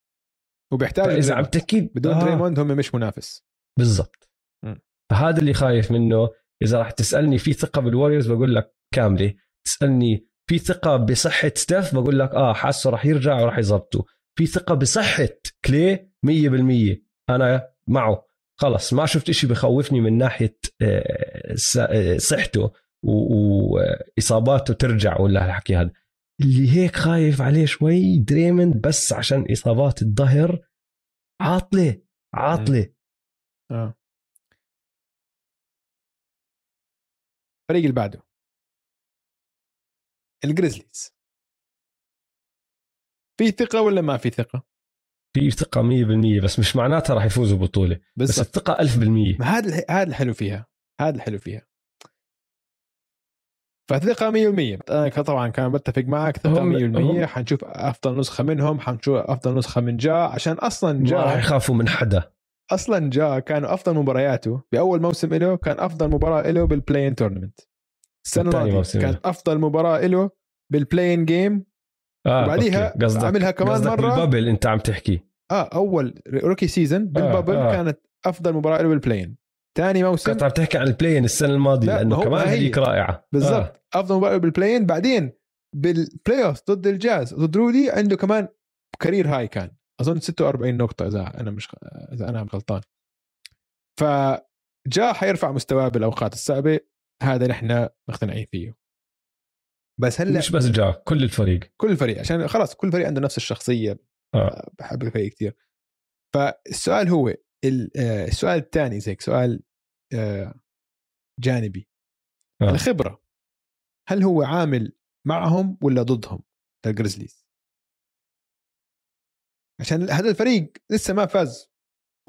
وبيحتاج اذا عم تحكي بدون آه. دريموند هم مش منافس. بالضبط. فهذا اللي خايف منه. إذا راح تسألني في ثقة بال Warriors بقول لك كاملة. تسألني في ثقة بصحة ستيف بقول لك آه حاسه راح يرجع وراح يظبطه. في ثقة بصحة كلي 100% أنا معه. خلص ما شفت إشي بخوفني من ناحية آه، آه، صحته وإصاباته ترجع ولا الحكي هذا. اللي هيك خايف عليه شوي دريمند بس عشان إصابات الظهر. عاطلة عاطلة. آه. الفريق اللي بعده. ال Grizzlies. في ثقة ولا ما في ثقة؟ في ثقة 100% بس مش معناتها راح يفوزوا بطولة بس, بس الثقة 1000% هذا هذا الحلو فيها هذا الحلو فيها. فثقة 100% أنا طبعا كان بتفق معك ثقة 100% حنشوف أفضل نسخة منهم حنشوف أفضل نسخة من جا عشان أصلا جا ما راح يخافوا من حدا. أصلا جا كانوا أفضل مبارياته بأول موسم له كان أفضل مباراة له بال play-in tournament السنة الماضية كانت أفضل مباراة له بال play-in game آه وبعديها عملها كمان مرة. بال bubble أنت عم تحكي. آه أول rookie season بال bubble آه آه. كانت أفضل مباراة له بالبلاين ثاني موسم كنت عم تحكي عن ال play-in السنة الماضية لأنه كمان هذيك رائعة. بالضبط. آه. أفضل مباراة بال play-in بعدين بال playoff ضد الجاز. ضد رودي عنده كمان career high كان. أظن 46 نقطة إذا أنا مش إذا أنا غلطان. فجاء حيرفع مستواه بالأوقات الصعبة. هذا نحن مقتنعين فيه. بس هلا مش بس جا كل الفريق. كل الفريق عشان خلاص كل فريق عنده نفس الشخصية. آه. بحب الفريق كثير فالسؤال هو آه، السؤال الثاني زيك سؤال آه، جانبي. آه. الخبرة هل هو عامل معهم ولا ضدهم؟ الجريزليز عشان هذا الفريق لسه ما فاز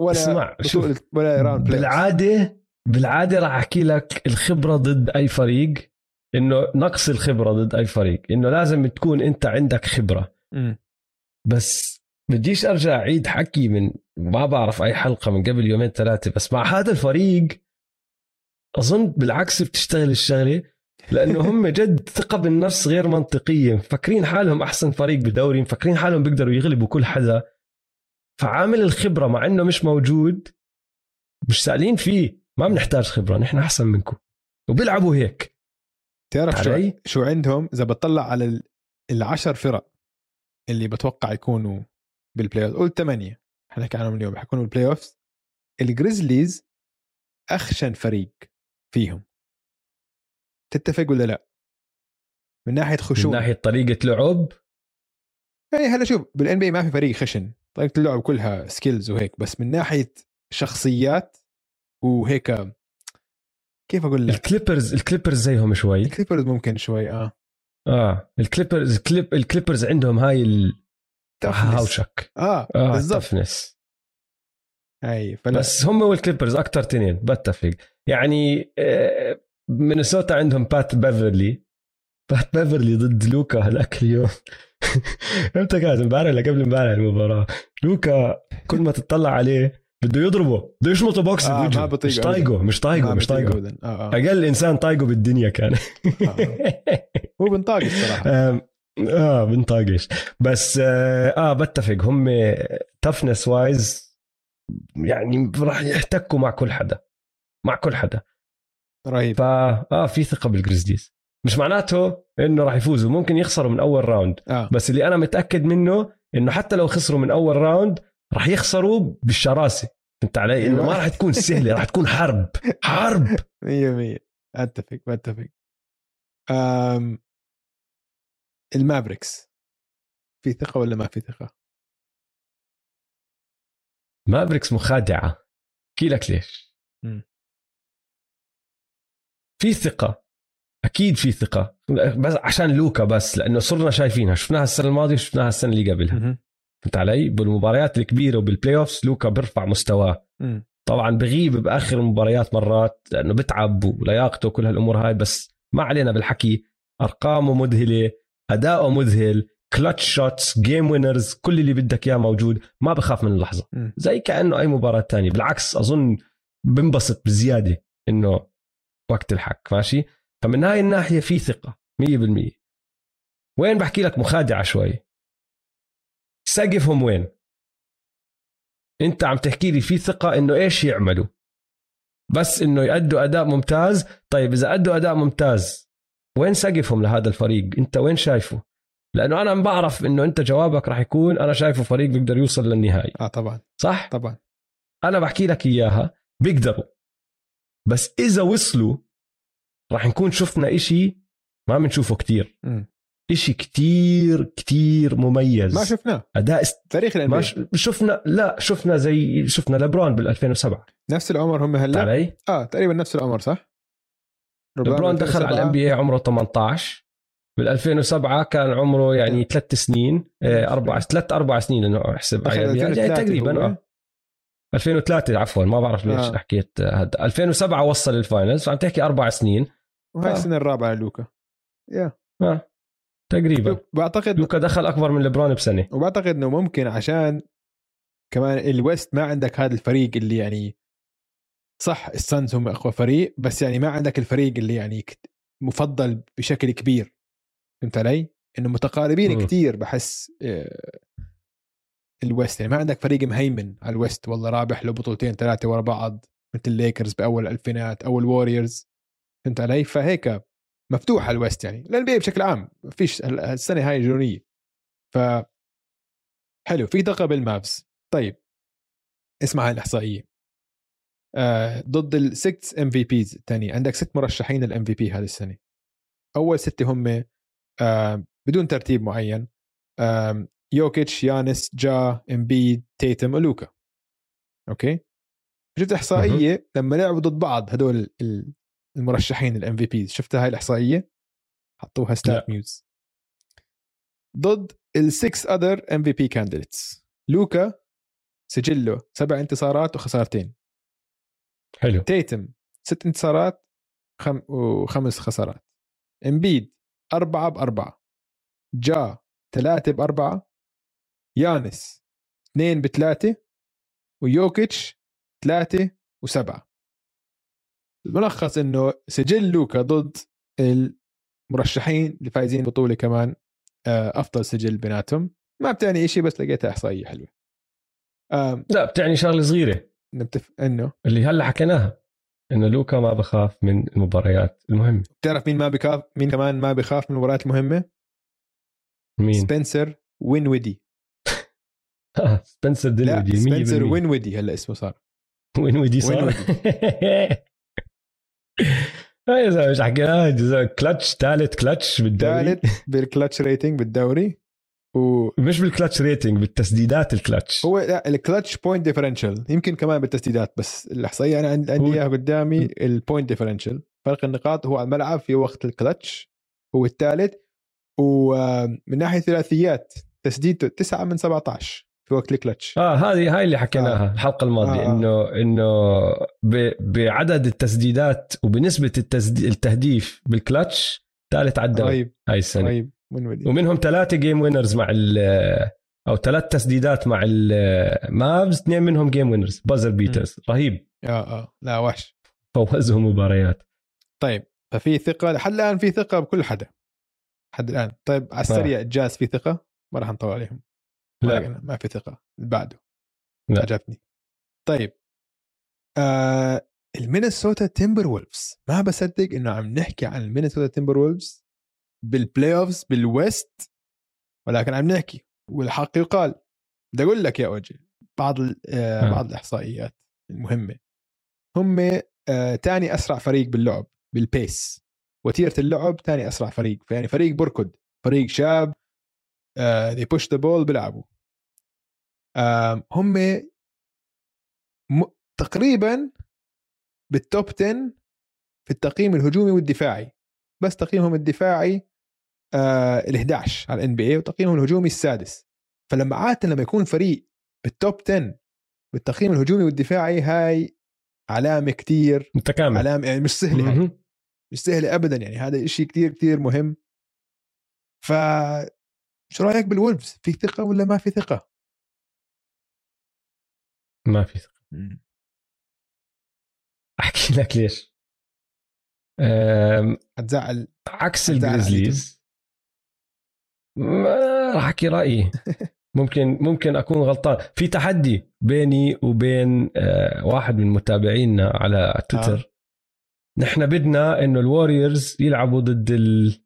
ولا اسمع شوف ولا بالعادة بالعادة راح أحكي لك الخبرة ضد أي فريق. إنه نقص الخبرة ضد أي فريق. إنه لازم تكون أنت عندك خبرة. م. بس بديش أرجع أعيد حكي من ما بعرف أي حلقة من قبل يومين ثلاثة بس مع هذا الفريق أظن بالعكس بتشتغل الشغلة لأنه هم [laughs] جد ثقة بالنفس غير منطقية. مفكرين حالهم أحسن فريق بدوري مفكرين حالهم بيقدروا يغلبوا كل حدا. فعامل الخبرة مع إنه مش موجود مش سألين فيه. ما بنحتاج خبرة نحن أحسن منكم. وبيلعبوا هيك. تعرف شو, شو عندهم؟ إذا بتطلع على العشر فرق اللي بتوقع يكونوا بالبلاي اوف قول ثمانيه حنحكي عنهم اليوم. حيكونوا بال playoff ال Grizzlies أخشن فريق فيهم. تتفق ولا لا؟ من ناحية خشونة من ناحية طريقة لعب؟ يعني هلا شوف بال NBA ما في فريق خشن. طريقة اللعب كلها skills وهيك بس من ناحية شخصيات وهيك كيف أقول لك؟ ال Clippers ال Clippers زيهم شوي. ال Clippers ممكن شوي آه. آه ال Clippers ال Clip ال Clippers عندهم هاي ال هاوشك آه, آه بالضبط. اي فلا. بس هم وال Clippers أكثر تنين بتفق. يعني آه، مينيسوتا عندهم بات بيفرلي بات بيفرلي ضد لوكا هذاك اليوم. [laughs] إمتى كانت امبارح ولا قبل امبارح المباراة. لوكا كل ما تطلع عليه بده يضربه بده يشمطه بوكس آه بوجهه. مش طايقه مش طايقه ما مش أبداً. آه آه. أقل إنسان طايقه بالدنيا كان. هو بنطاق الصراحة. [laughs] آم، آه بنطاقش. بس آه, آه بتفق. هم toughness wise يعني راح يحتكوا مع كل حدا. مع كل حدا. رهيب. فا آه في ثقة بال Grizzlies مش معناته إنه راح يفوزوا. ممكن يخسروا من أول round آه. بس اللي أنا متأكد منه إنه حتى لو خسروا من أول round راح يخسروا بالشراسة. فهمت علي؟ إنه ما راح تكون سهلة راح تكون حرب حرب. 100% أتفق بتفق أم... ال Mavericks. في ثقة ولا ما في ثقة؟ Mavericks مخادعة. أحكي لك ليش. في ثقة. أكيد في ثقة. بس عشان لوكا بس لأنه صرنا شايفينها. شفناها السنة الماضية وشفناها السنة اللي قبلها. فهمت علي؟ بالمباريات الكبيرة وبال playoffs لوكا بيرفع مستواه. طبعا بغيب بآخر المباريات مرات لأنه بتعب ولياقته وكل هالأمور هاي بس ما علينا بالحكي. أرقامه مذهلة أداؤه مذهل clutch shots game winners كل اللي بدك إياه موجود. ما بخاف من اللحظة. زي كأنه أي مباراة تانية. بالعكس أظن بنبسط بزيادة إنه وقت الحك. ماشي؟ فمن هاي الناحية في ثقة 100% وين بحكي لك مخادعة شوي؟ سقفهم وين؟ انت عم تحكي لي في ثقة إنه إيش يعملوا؟ بس إنه يأدوا أداء ممتاز. طيب إذا أدوا أداء ممتاز وين سقفهم لهذا الفريق؟ أنت وين شايفه؟ لأنه أنا عم بعرف إنه أنت جوابك راح يكون أنا شايفه فريق بيقدر يوصل للنهائي. آه طبعا. صح؟ طبعا. أنا بحكي لك إياها. بيقدروا. بس إذا وصلوا راح نكون شفنا إشي ما بنشوفه كتير. مم. إشي كتير كتير مميز. ما شفناه. أداء است... تاريخ ما الانبياء ش... شفنا لا شفنا زي شفنا لبرون بال 2007 نفس العمر هم هلا؟ علي؟ آه تقريبا نفس العمر صح؟ لبرون دخل على ال NBA عمره 18 بال 2007 كان عمره يعني ثلاث سنين آه، أربع ثلاث أربع سنين إنه أحسب يعني 2003 تقريبا. آه. 2003 عفوا ما بعرف ليش آه. حكيت هذا. 2007 وصل ال finals فعم تحكي أربع سنين. وهاي آه. السنة الرابعة لوكا yeah. آه. تقريبا بعتقد لوكا دخل أكبر من لبرون بسنة وبعتقد إنه ممكن عشان كمان ال west ما عندك هذا الفريق اللي يعني صح ال Suns هم أقوى فريق بس يعني ما عندك الفريق اللي يعني مفضل بشكل كبير فهمت علي؟ إنه متقاربين مم. كتير بحس آه، ال west يعني ما عندك فريق مهيمن على ال west والله رابح له بطولتين ثلاثة ورا بعض مثل الليكرز بأول الالفينات أو ال Warriors فهمت علي؟ فهيك مفتوح على ال west يعني. الان بشكل عام فيش السنة هاي جنونية. ف حلو في ثقه بال Mavs طيب. اسمع هاي الإحصائية. آه ضد الست MVPs الثانية عندك ست مرشحين ال MVP هذه السنة. أول ستة هم آه بدون ترتيب معين آه يوكيتش يانس جا امبيد تيتم ولوكا أوكي؟ شفت إحصائية لما لعبوا ضد بعض هدول المرشحين ال MVPs شفت هاي الإحصائية؟ حطوها StatMuse ضد ال six other MVP candidates لوكا سجله سبع انتصارات وخسارتين. حلو. تيتم ست انتصارات خم... وخمس خسارات. إمبيد أربعة بأربعة. جا ثلاثة بأربعة. يانس اثنين بثلاثة. ويوكيتش ثلاثة وسبعة. الملخص إنه سجل لوكا ضد المرشحين اللي فايزين بطولة كمان آه، أفضل سجل بيناتهم. ما بتعني إشي بس لقيتها إحصائية حلوة. آم، لا بتعني شغلة صغيرة. نتف... إنه؟ اللي هلأ حكيناها إنه لوكا ما بخاف من المباريات المهمة. بتعرف مين ما بخاف مين كمان ما بخاف من المباريات المهمة؟ مين؟ سبنسر وين ويدي آه، سبنسر لا دينويدي سبنسر وين ويدي هلأ اسمه صار. وين ودي صار [laughs] يا زلمه مش حكيناها كلتش ثالث كلتش بالدوري. ثالث بال clutch rating بالدوري. وهو مش بال clutch rating بالتسديدات الكلتش لا ال clutch point differential يمكن كمان بالتسديدات بس الإحصائية أنا عندي هو- إياها قدامي ال point differential فرق النقاط هو على الملعب في وقت الكلتش هو الثالث ومن ناحية ثلاثيات تسديدته 9 من 17 في وقت الكلتش. آه هذه هاي اللي حكيناها آه. الحلقة الماضية آه، آه. انه إنه ب- بعدد التسديدات وبنسبة التسدي التهديف بالكلتش ثالث على الدوري رهيب هاي السنة. رهيب ومنهم ثلاثة game winners مع ال أو ثلاث تسديدات مع ال Mavs اثنين منهم game winners buzzer beaters رهيب. آه آه. لا وحش. فوزهم مباريات. طيب ففي ثقة لحد الآن في ثقة بكل حدا. لحد الآن. طيب على السريع الجاز في ثقة؟ ما راح نطول عليهم. لا. ما في ثقة. اللي بعده. لا. عجبني طيب. آه ال Minnesota Timberwolves ما بصدق إنه عم نحكي عن ال Minnesota Timberwolves بال playoffs بال west ولكن عم نحكي. والحق يقال. بدي أقول لك يا أوجي بعض آه بعض الإحصائيات المهمة. هم آه تاني أسرع فريق باللعب بال pace وتيرة اللعب تاني أسرع فريق. يعني فريق بركض فريق شاب they push the ball بيلعبوا. آه هم م... تقريبا بال top 10 في التقييم الهجومي والدفاعي. بس تقييمهم الدفاعي آه ال 11 على ال NBA وتقييمهم الهجومي السادس. فلما عادة لما يكون فريق بال top 10 بالتقييم الهجومي والدفاعي هاي علامة كتير متكامل. علامة يعني مش سهلة هاي. مش سهلة ابدا يعني هذا الشيء كتير كتير مهم. ف شو رأيك بالولفز؟ في ثقة ولا ما في ثقة؟ ما في ثقة. [laughs] أحكي لك ليش. حتزعل. عكس الجريزليز ما راح أحكي رأيي. [laughs] ممكن ممكن أكون غلطان. في تحدي بيني وبين آه، واحد من متابعينا على تويتر. آه. نحن بدنا إنه ال Warriors يلعبوا ضد ال...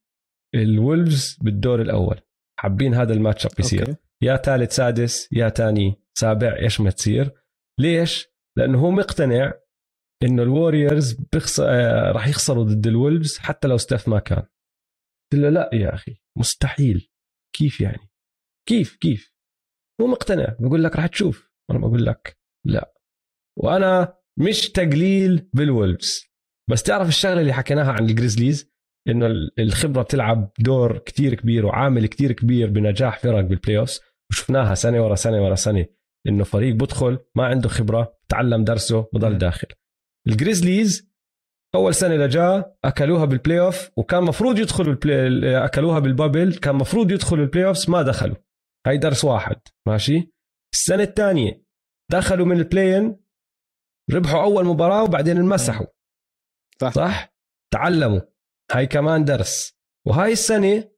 ال Wolves بالدور الأول. حابين هذا ال matchup يصير. أوكي. يا ثالث سادس يا تاني سابع إيش ما تصير. ليش؟ لأنه هو مقتنع إنه ال Warriors بخس... آه راح يخسروا ضد ال Wolves حتى لو ستيف ما كان. قلت له لا يا أخي مستحيل. كيف يعني؟ كيف كيف؟ هو مقتنع. بقول لك راح تشوف. أنا بقول لك لا. وأنا مش تقليل بال Wolves بس تعرف الشغلة اللي حكيناها عن ال Grizzlies إنه الخبرة بتلعب دور كتير كبير وعامل كتير كبير بنجاح فرق بال playoff وشفناها سنة ورا سنة ورا سنة إنه فريق بدخل ما عنده خبرة تعلم درسه بضل مم. داخل. ال Grizzlies أول سنة لجا أكلوها بال playoff وكان مفروض يدخلوا ال play أكلوها بال bubble كان مفروض يدخلوا ال playoff ما دخلوا. هاي درس واحد ماشي؟ السنة الثانية دخلوا من ال play-in ربحوا أول مباراة وبعدين انمسحوا. صح. صح؟ تعلموا. هاي كمان درس. وهاي السنة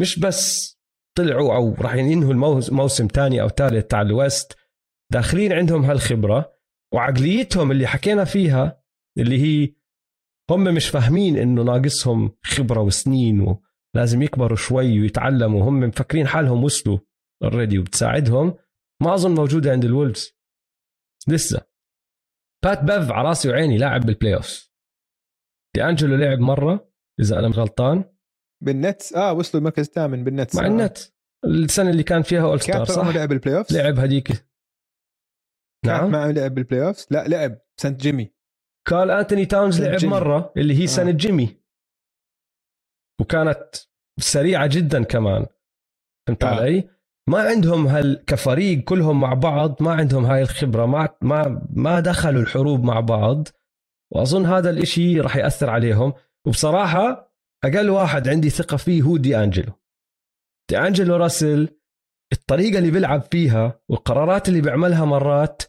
مش بس طلعوا أو راح ينهوا الموس- موسم ثاني أو ثالث تاع ال West داخلين عندهم هالخبرة وعقليتهم اللي حكينا فيها اللي هي هم مش فاهمين إنه ناقصهم خبرة وسنين ولازم يكبروا شوي ويتعلموا. هم مفكرين حالهم وصلوا already وبتساعدهم. ما أظن موجودة عند ال Wolves. لسه. بات بيف على راسي وعيني لاعب بال playoff دي انجلو لعب مرة. إذا أنا غلطان؟ بال Nets آه وصلوا المركز الثامن بال Nets مع آه. النت. السنة اللي كان فيها All-Star صح؟ لعب بال playoff لعب هديك. نعم. ما لعب بال playoff لا لعب. سنة جيمي. كارل أنتوني تاونز لعب جيمي. مرة اللي هي آه. سنه جيمي. وكانت سريعة جدا كمان. فهمت آه. علي؟ ما عندهم هال كفريق كلهم مع بعض ما عندهم هاي الخبرة ما ما ما دخلوا الحروب مع بعض. وأظن هذا الإشي راح يأثر عليهم. وبصراحة أقل واحد عندي ثقة فيه هو دي أنجلو. دي أنجلو راسل الطريقة اللي بيلعب فيها والقرارات اللي بيعملها مرات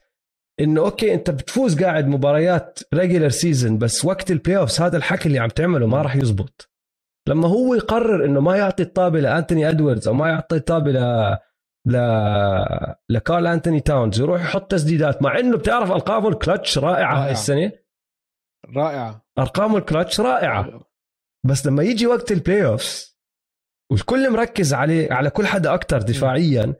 إنه okay أنت بتفوز قاعد مباريات regular season بس وقت ال playoffs هذا الحكي اللي عم تعمله ما راح يزبط. لما هو يقرر إنه ما يعطي الطابه لانتوني إدواردز أو ما يعطي الطابه ل ل لكارل أنتوني تاونز يروح يحط تسديدات مع إنه بتعرف ارقامه الكلتش رائعة رائعة. هاي السنة رائعة. ارقامه الكلتش رائعة. بس لما يجي وقت ال playoffs والكل مركز عليه على كل حدا أكثر دفاعيا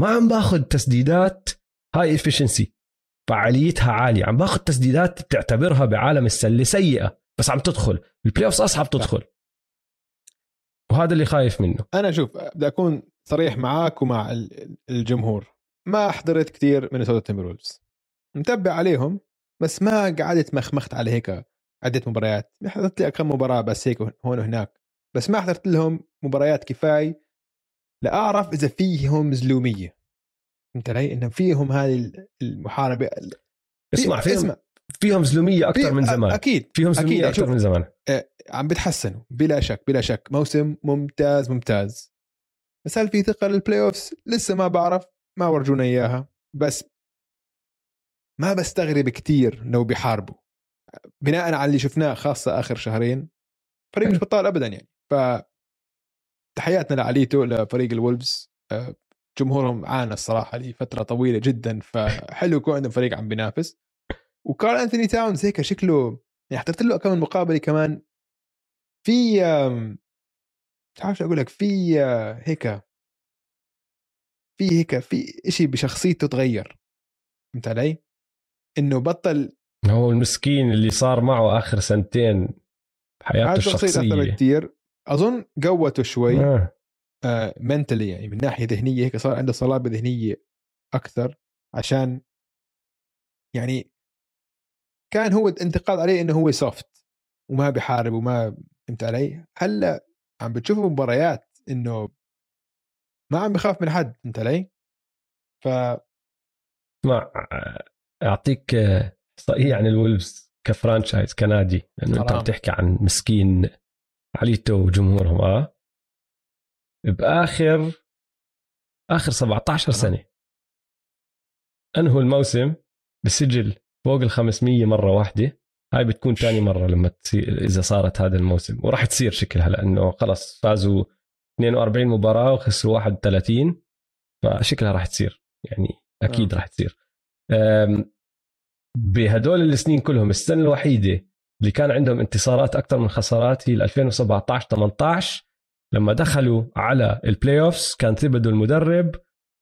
ما عم باخذ تسديدات هاي efficiency فعاليتها عالية. عم باخذ تسديدات بتعتبرها بعالم السلة سيئة بس عم تدخل. ال playoffs أصعب تدخل. وهذا اللي خايف منه. أنا شوف بدي أكون صريح معاك ومع ال- الجمهور. ما حضرت كثير Minnesota Timberwolves متبع عليهم بس ما قعدت مخمخت على هيك عدة مباريات. حضرت لي كم مباراة بس هيك هون وهناك. بس ما حضرت لهم مباريات كفاية لأعرف إذا فيهم زلومية. فهمت علي؟ إنه فيهم هذه المحاربة اسمع فيهم اسمع. فيهم زلومية أكثر من زمان. أكيد. فيهم زلومية أكثر من زمان. عم بتحسنوا بلا شك بلا شك. موسم ممتاز ممتاز. بس هل في ثقة لل playoffs لسه ما بعرف. ما ورجونا إياها. بس ما بستغرب كتير لو بيحاربوا بناء على اللي شفناه خاصة آخر شهرين فريق مش بطال ابدا يعني. ف تحياتنا لعليتو لفريق الولفز آه، جمهورهم عانى الصراحة لفترة طويلة جدا فحلو يكون عندهم فريق عم بينافس. وكارل أنثوني تاونز هيك شكله يعني حضرت له كم مقابلة كمان. في مش عارف أقول لك في آه، هيك في هيك في شيء بشخصيته تغير. فهمت علي؟ إنه بطل هو المسكين اللي صار معه آخر سنتين بحياته الشخصية كثير أظن قوته شوي آه. آه منتلي يعني من ناحية ذهنية هيك صار عنده صلابة ذهنية أكثر عشان يعني كان هو انتقاد عليه إنه هو سوفت وما بحارب وما فهمت علي؟ هلأ عم بتشوف مباريات إنه ما عم بخاف من حد فهمت علي؟ ف اسمع أعطيك احصائيه عن الولفز كفرانشايز كنادي لأنه أنت بتحكي عن مسكين عليتو وجمهورهم آه؟ بآخر آخر 17 سنة. أنهوا الموسم بسجل فوق ال 500 مرة واحدة. هاي بتكون ثاني مرة لما تصير إذا صارت هذا الموسم. وراح تصير شكلها لأنه خلص فازوا 42 مباراة وخسروا 31 فشكلها راح تصير يعني أكيد آه. راح تصير. بهدول السنين كلهم السنة الوحيدة اللي كان عندهم انتصارات أكثر من خسارات هي 2017 18 لما دخلوا على ال playoffs كان ثيبودو المدرب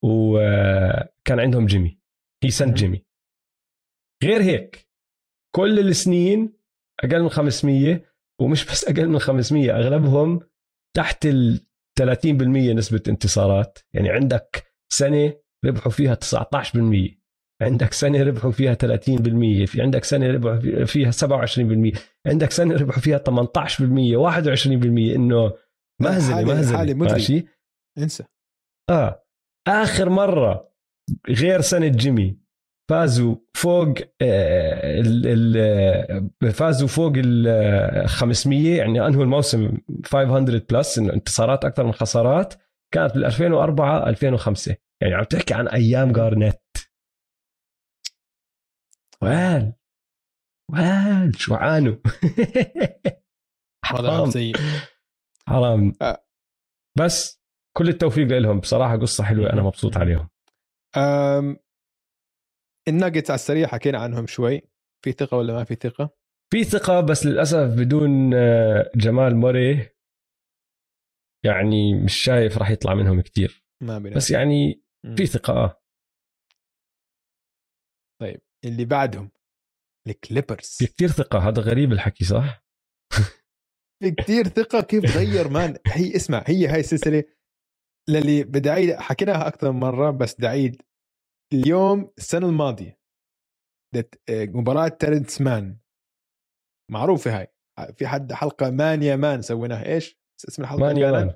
وكان عندهم جيمي هي سنة جيمي. غير هيك كل السنين أقل من 500 ومش بس أقل من 500 أغلبهم تحت ال 30% نسبة انتصارات. يعني عندك سنة ربحوا فيها 19% عندك سنه ربحوا فيها 30% في عندك سنه ربحوا فيها 27% عندك سنه ربحوا فيها 18% 21% إنه مهزله مهزله ماشي؟ انسى. آه. آخر مرة غير سنه جيمي فازوا فوق آه، ال ال فازوا فوق ال 500 يعني انهوا الموسم؟ 500 بلس إنه انتصارات أكثر من خسارات كانت بال 2004 2005 يعني عم تحكي عن أيام جارنيت. وال وال شو عانوا؟ [laughs] حرام. سيء حرام. آه. بس كل التوفيق لهم. بصراحة قصة حلوة أنا مبسوط عليهم. أم الناجتس على السريع حكينا عنهم شوي. في ثقة ولا ما في ثقة؟ في ثقة بس للأسف بدون آه، جمال موري يعني مش شايف راح يطلع منهم كثير ما بس يعني في ثقة آه. طيب. اللي بعدهم ال Clippers في كثير ثقة هذا غريب الحكي صح؟ [laughs] في كثير ثقة كيف تغير man. هي اسمع هي هاي السلسلة للي بدي اعيد حكيناها أكثر من مرة بدي اعيد اليوم السنة الماضية مباراة ترنس مان. معروفة هاي. في حد حلقة مانيا مان سويناها. إيش؟ اسم الحلقة مانيا مان.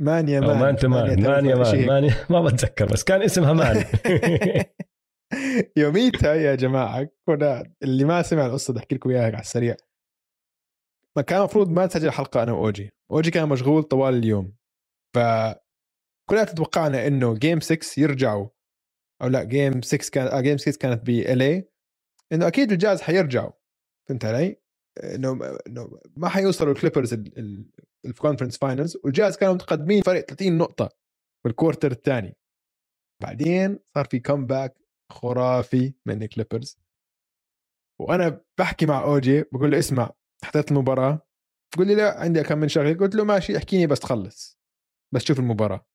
مانيا مان. مان مان. مانيا مان مانيا [laughs] ما بتذكر بس كان اسمها مان. [laughs] [laughs] يوميتها يا جماعة كنا اللي ما سمع القصة بدي احكي لكم إياها على السريع. ما كان المفروض ما تسجل حلقة أنا وأوجي. أوجي كان مشغول طوال اليوم. ف كلنا تتوقعنا إنه game 6 يرجعوا. أو لا game 6 كان آه game 6 كانت ب ال إنه أكيد الجاز حيرجعوا. فهمت علي؟ إنه إنه ما حيوصلوا ال Clippers ال conference finals وال Jazz كانوا متقدمين فرق 30 نقطة في ال quarter الثاني. بعدين صار في comeback خرافي من ال Clippers. وأنا بحكي مع أوجي بقول له اسمع حضرت المباراة. بقول لي لا عندي كم من شغلة. قلت له ماشي احكيني بس تخلص. بس شوف المباراة.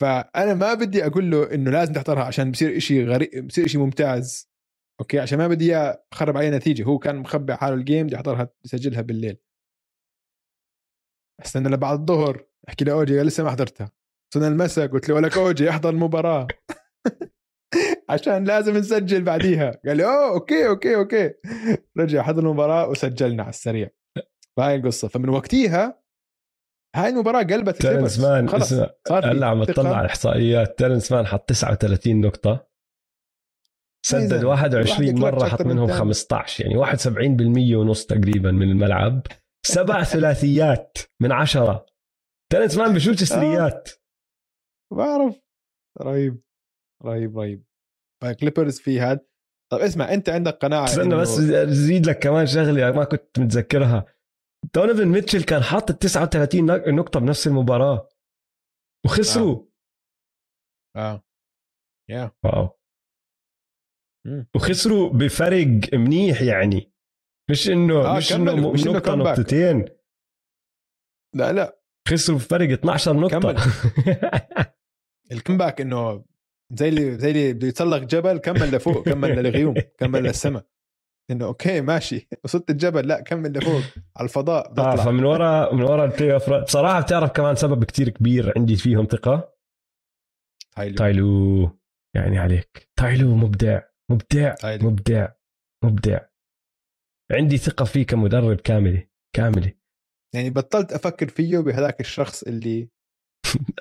فأنا ما بدي أقول له إنه لازم تحضرها عشان بصير إشي غريب بصير إشي ممتاز. أوكي؟ عشان ما بدي إياه اخرب عليه نتيجة. هو كان مخبي حاله ال game بدي أحضرها بسجلها بالليل. استنى لبعد الظهر احكي لأوجي لسه ما حضرتها. وصلنا المساء قلت له ولك أوجي احضر المباراة. [laughs] عشان لازم نسجل بعديها. قال لي oh okay okay okay. رجع حضر المباراة وسجلنا على السريع. فهاي القصة. فمن وقتها هاي المباراة قلبت تيرنس مان خلص هلا عم تطلع على الإحصائيات تيرنس مان حط 39 نقطة. سدد 21 مرة حط منهم 15 يعني 71% ونص تقريبا من الملعب. سبع [laughs] ثلاثيات من عشرة. ترنس مان بشوت ثلاثيات بعرف رهيب. رهيب رهيب. فكليبرز في هاد. طب اسمع أنت عندك قناعة استنى بس ازيد لك كمان شغلة ما كنت متذكرها. دونيفن ميتشل كان حاط ال 39 نقطة بنفس المباراة. وخسروا. آه. يا yeah. wow. وخسروا بفرق منيح يعني. مش انه آه مش إنه مش نقطة نقطتين. لا لا. خسروا بفرق 12 نقطة. [laughs] ال comeback إنه زي اللي زي اللي بده يتسلق جبل كمل لفوق كمل للغيوم كمل للسماء إنه okay ماشي. [laughs] وصلت الجبل لا كمل لفوق على الفضاء بطلع. آه فمن ورا من ورا ال playoff بصراحه بتعرف كمان سبب كتير كبير عندي فيهم ثقه تايلو. تايلو. يعني عليك. تايلو مبدع. مبدع. تايلو. مبدع. مبدع. عندي ثقة فيه كمدرب كاملة. كاملة. يعني بطلت أفكر فيه بهذاك الشخص اللي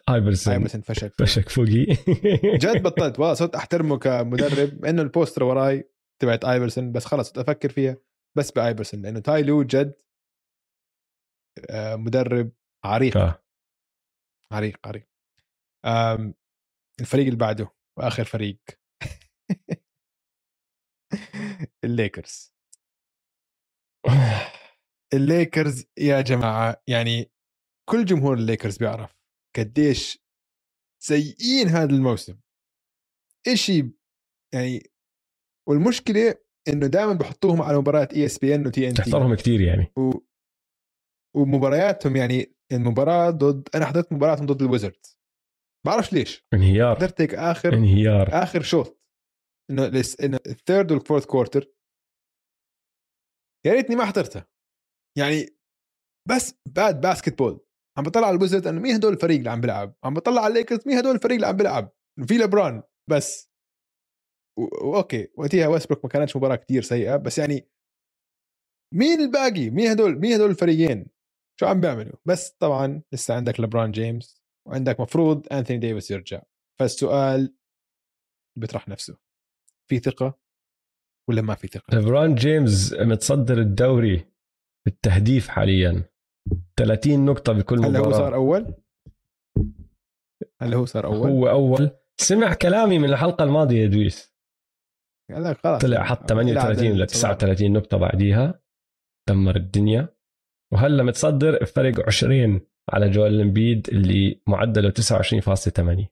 ايفرسون ايفرسون فشخ فشخ فوقه. [laughs] جد بطلت. والله صرت أحترمه كمدرب إنه ال poster وراي تبعت ايفرسون بس خلص أفكر فيها بس بايفرسون لأنه تايلو جد آه، مدرب عريق. آه. عريق عريق. الفريق اللي بعده وآخر فريق. [laughs] الليكرز. [sighs] الليكرز يا جماعة يعني كل جمهور الليكرز بيعرف. قديش سيئين هذا الموسم. إشي يعني والمشكلة إنه دائما بحطوهم على مباريات اي اس بي ان وتي ان تي تحضرهم كثير يعني. و... ومبارياتهم يعني المباراة ضد أنا حضرت مباراتهم ضد الويزردز. بعرفش ليش. انهيار. حضرت هيك آخر انهيار. آخر شوط. إنه لس... إنه ال third وال fourth quarter يا ريتني ما حضرتها. يعني بس bad basketball عم بطلع على الويزرد انه مين هدول الفريق اللي عم بيلعب عم بطلع على الليكرز مين هدول الفريق اللي عم بيلعب في لبران بس. و okay وقتها ويسبروك ما كانتش مباراة كتير سيئة بس يعني مين الباقي؟ مين هدول مين هدول الفريقين. شو عم بيعملوا؟ بس طبعا لسه عندك لبران جيمس وعندك مفروض انثوني ديفيس يرجع. فالسؤال بيطرح نفسه. في ثقة ولا ما في ثقة؟ لبران جيمس متصدر الدوري بالتهديف حاليا. 30 نقطة بكل مباراة هل هو صار أول؟ هل هو صار أول؟ هو أول. سمع كلامي من الحلقة الماضية يا دويس. لا خلاص. طلع حط 38 ولا 39 نقطة بعديها. دمر الدنيا. وهلا متصدر بفرق 20 على جويل إمبيد اللي معدله 29.8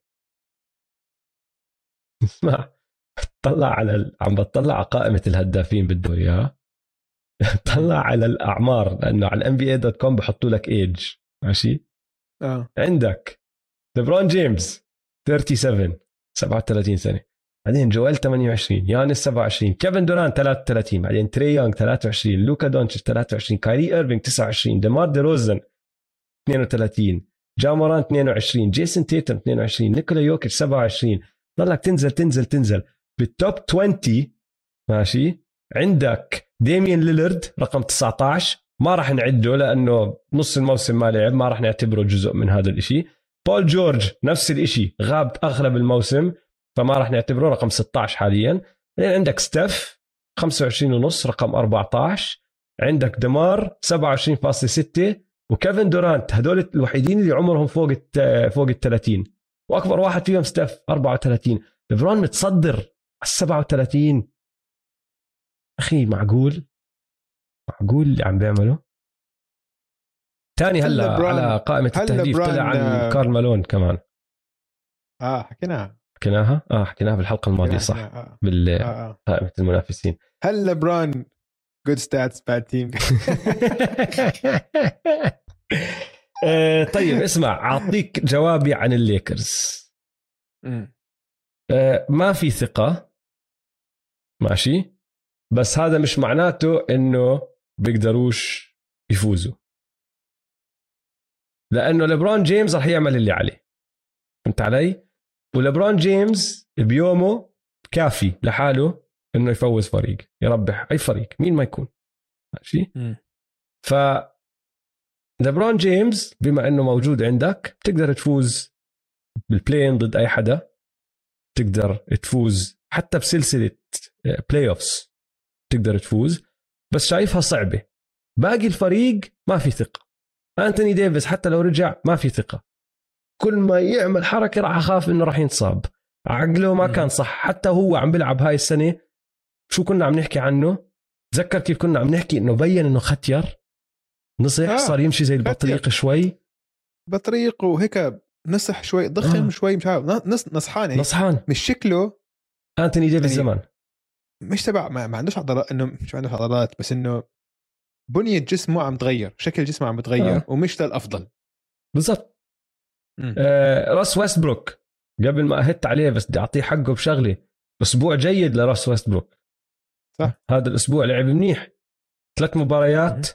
اسمع [laughs] طلع على عم بطلع على قائمة الهدافين بالدوري ها. [laughs] طلع على الأعمار لأنه على ال NBA dot com بحطوا لك ايج ماشي؟ آه. عندك ليبرون جيمس 37 37 سنة. بعدين جويل 28 يانس 27 كيفن دورانت 33 بعدين تري يونغ 23 لوكا دونتش 23 كايري ايرفينج 29 ديمار دي روزن 32 جا مورانت 22 جيسون تيتم 22 نيكولا يوكيتش 27 ضلك تنزل تنزل تنزل. بال top 20 ماشي؟ عندك ديمين ليلرد رقم 19 ما راح نعده لأنه نص الموسم ما لعب ما راح نعتبره جزء من هذا الإشي. بول جورج نفس الإشي غاب أغلب الموسم فما راح نعتبره رقم 16 حاليا. عندك ستيف 25 ونص رقم 14 عندك ديمار 27.6 وكيفن دورانت هدول الوحيدين اللي عمرهم فوق فوق ال 30 وأكبر واحد فيهم ستيف 34 ليبرون متصدر على 37 أخي معقول؟ معقول اللي عم بيعمله؟ تاني هلا على قائمة التهديف طلع عن آه، كارل مالون كمان. آه حكيناها. حكيناها؟ آه حكيناها بالحلقة الماضية صح. آه. بالقائمة آه. المنافسين. هل لبران good stats bad team طيب اسمع أعطيك جوابي عن الليكرز. آه ما في ثقة. ماشي. بس هذا مش معناته إنه بيقدروش يفوزوا. لأنه ليبرون جيمس راح يعمل اللي عليه. فهمت علي؟ وليبرون جيمس بيومه كافي لحاله إنه يفوز فريق يربح أي فريق مين ما يكون. ماشي؟ ف ليبرون جيمس بما إنه موجود عندك بتقدر تفوز بال play-in ضد أي حدا. تقدر تفوز حتى بسلسلة playoffs تقدر تفوز بس شايفها صعبة. باقي الفريق ما في ثقة. أنتوني ديفيس حتى لو رجع ما في ثقة. كل ما يعمل حركة راح أخاف إنه راح ينصاب. عقله ما كان صح. حتى هو عم بيلعب هاي السنة شو كنا عم نحكي عنه؟ تذكر كيف كنا عم نحكي إنه بين إنه ختير نصح آه، صار يمشي زي البطريق شوي. بطريق وهيك نصح شوي ضخم آه. شوي مش عارف نص نصحان هيك. نصحان. مش شكله. أنتوني ديفيس يعني زمان. مش تبع ما, ما عندوش عضلات إنه مش عندوش عضلات بس إنه بنية جسمه عم تغير شكل جسمه عم بتغير آه. ومش للأفضل. بالضبط. مم. آه راس ويستبروك. قبل ما اهت عليه بس بدي أعطيه حقه بشغله أسبوع جيد لراس ويستبروك. صح. هذا الأسبوع لعب منيح. ثلاث مباريات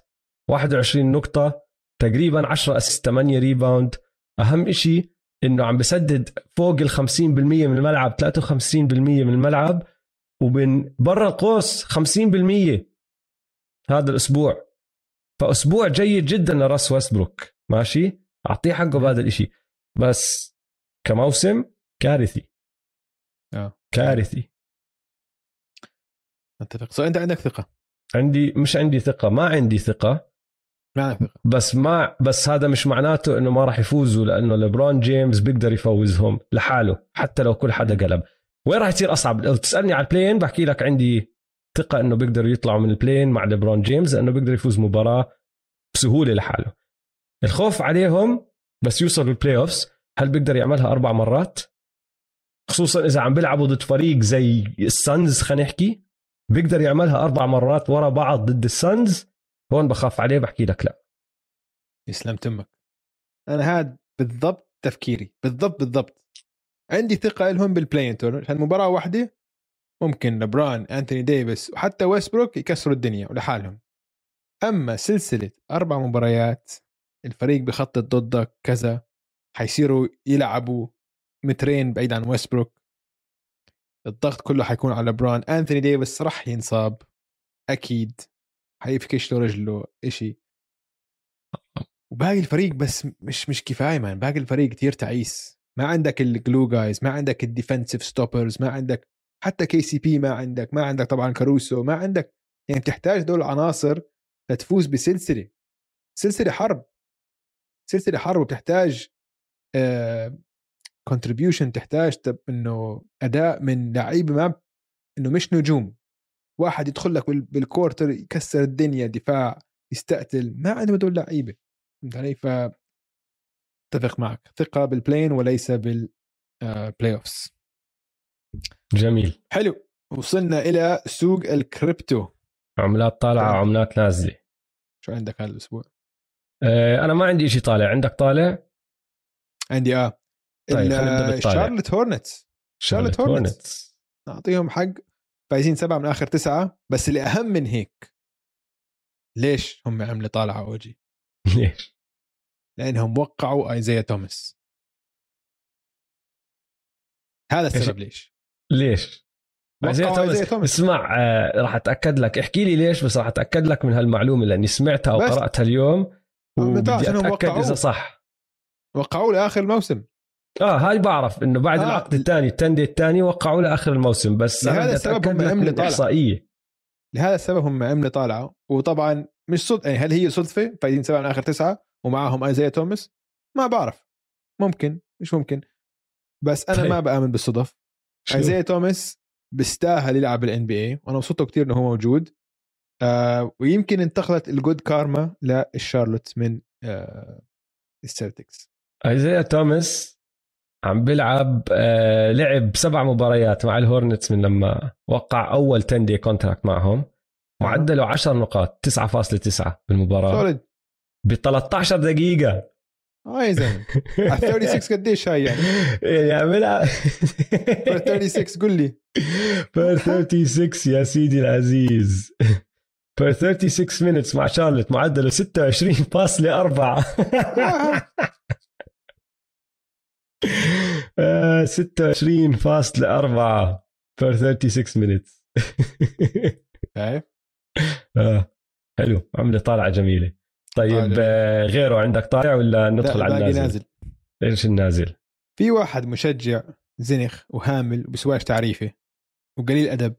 21 نقطة تقريبا 10 assist 8 rebound. أهم إشي إنه عم بسدد فوق ال 50% من الملعب 53% من الملعب. ومن برا القوس 50% هذا الأسبوع. فأسبوع جيد جدا لراس ويستبروك. ماشي؟ أعطيه حقه بهذا الإشي. بس كموسم كارثي. آه. كارثي. اتفق so انت عندك ثقة. عندي مش عندي ثقة. ما عندي ثقة. ما عندك ثقة. بس ما بس هذا مش معناته إنه ما راح يفوزوا لأنه ليبرون جيمس بيقدر يفوزهم لحاله حتى لو كل حدا قلب. وين راح يصير أصعب؟ لو تسألني على ال play-in بحكي لك عندي ثقة إنه بيقدروا يطلعوا من ال play-in مع ليبرون جيمس لأنه بيقدر يفوز مباراة بسهولة لحاله. الخوف عليهم بس يوصلوا ال playoffs هل بيقدر يعملها أربع مرات؟ خصوصا إذا عم بيلعبوا ضد فريق زي ال Suns خلينا نحكي. بيقدر يعملها أربع مرات ورا بعض ضد ال Suns؟ هون بخاف عليه بحكي لك لا. يسلم تمك أنا هاد بالضبط تفكيري. بالضبط بالضبط. عندي ثقة لهم بال play-in tour عشان مباراة واحدة ممكن لبران أنتوني ديفيس وحتى Westbrook يكسروا الدنيا ولحالهم. أما سلسلة أربع مباريات الفريق بخطط ضدك كذا حيصيروا يلعبوا مترين بعيد عن Westbrook الضغط كله حيكون على لبران. أنتوني ديفيس راح ينصاب. أكيد حيفكش له رجله إشي. وباقي الفريق بس مش مش كفاية man باقي الفريق كتير تعيس. ما عندك ال glue guys ما عندك ال defensive stoppers ما عندك حتى KCP ما عندك ما عندك طبعا كاروسو ما عندك يعني بتحتاج دول العناصر لتفوز بسلسلة سلسلة حرب. سلسلة حرب بتحتاج contribution تحتاج تب إنه أداء من لعيبه ما إنه مش نجوم. واحد يدخل لك بال- بال quarter يكسر الدنيا دفاع يستقتل ما عندهم هدول لعيبة. فهمت علي؟ أتفق معك. ثقة بال play-in وليس بال playoffs جميل. حلو. وصلنا إلى سوق الكريبتو. عملات طالعة تمام. عملات نازلة. شو عندك هذا الأسبوع؟ آه، أنا ما عندي شيء طالع. عندك طالع؟ عندي آه. طيب،. شارلوت هورنتس شارلوت هورنتس. نعطيهم حق. فايزين سبعة من آخر تسعة. بس اللي اهم من هيك. ليش هم عملة طالعة أوجي [laughs] ليش؟ لأنهم وقعوا ايزايا توماس. هذا السبب ليش؟ ليش؟ وقعوا توماس. توماس. اسمع آه، راح أتأكد لك. احكي لي ليش بس راح أتأكد لك من هالمعلومة لأني سمعتها. وقرأتها اليوم. وبدي أتأكد. إذا صح. وقعوا لآخر الموسم. آه هاي بعرف إنه بعد آه. العقد الثاني التندي الثاني وقعوا لآخر الموسم. بس لهذا السبب هم لك عملوا من طالع. الاحصائيه لهذا السبب هم عملة طالعة. وطبعا مش صد يعني هل هي صدفة؟ فايزين سبعه من اخر تسعة. ومعاهم ايزايا توماس؟ ما بعرف. ممكن مش ممكن. بس أنا طيب. ما بآمن بالصدف؟ ايزايا توماس بيستاهل يلعب بالان بي اي وأنا مبسوط كثير إنه هو موجود. آه ويمكن انتقلت الجود كارما للشارلوت من آه السلتكس ايزايا توماس عم بيلعب آه لعب سبع مباريات مع الهورنتس من لما وقع أول 10 دي كونتراكت معهم. معدله 10 نقاط 9.9 بالمباراة. سوليد ب 13 دقيقة. آه يا زلمه على 36 قديش هاي يعني؟ [laughs] يعني عملها 36 قول لي. per 36 يا سيدي العزيز. per 36 minutes مع شارلوت معدله 26.4 آه، 26.4 per 36 minutes. شايف [laughs] آه، حلو. عملة طالعة جميلة. طيب طالع. آه، غيره عندك طالع ولا ندخل على النازل؟ نازل. إيش النازل؟ في واحد مشجع زنخ وهامل وبسواش تعريفه وقليل أدب.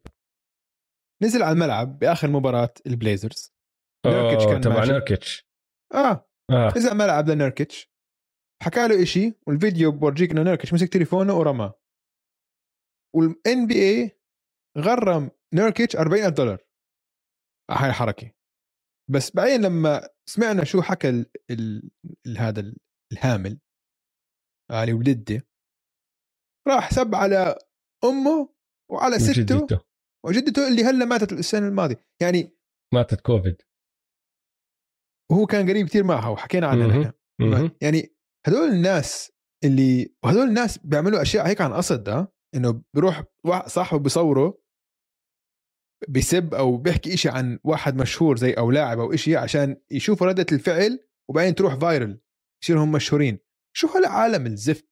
نزل على الملعب بآخر مباراة البليزرز. نيركيتش كان تبع. نيركيتش. آه. آه. نزل على الملعب لنيركيتش. حكى له إشي والفيديو بورجيك إنه نيركيتش مسك تليفونه ورماه. وال NBA غرم نيركيتش 40000 دولار. على هاي الحركه بس بعدين لما سمعنا شو حكى ال ال ال هذا ال- الهامل علي ولده راح سب على أمه وعلى سته وجدته وجدته اللي هلا ماتت السنة الماضية يعني ماتت كوفيد وهو كان قريب كثير معها وحكينا عنها. نحن. يعني هدول الناس اللي وهدول الناس بيعملوا أشياء هيك عن قصد آه إنه بيروح صاحبه بيصوره بيسب أو بيحكي إشي عن واحد مشهور زي أو لاعب أو إشي عشان يشوفوا ردة الفعل وبعدين تروح viral يصيروا هم مشهورين. شو هالعالم الزفت؟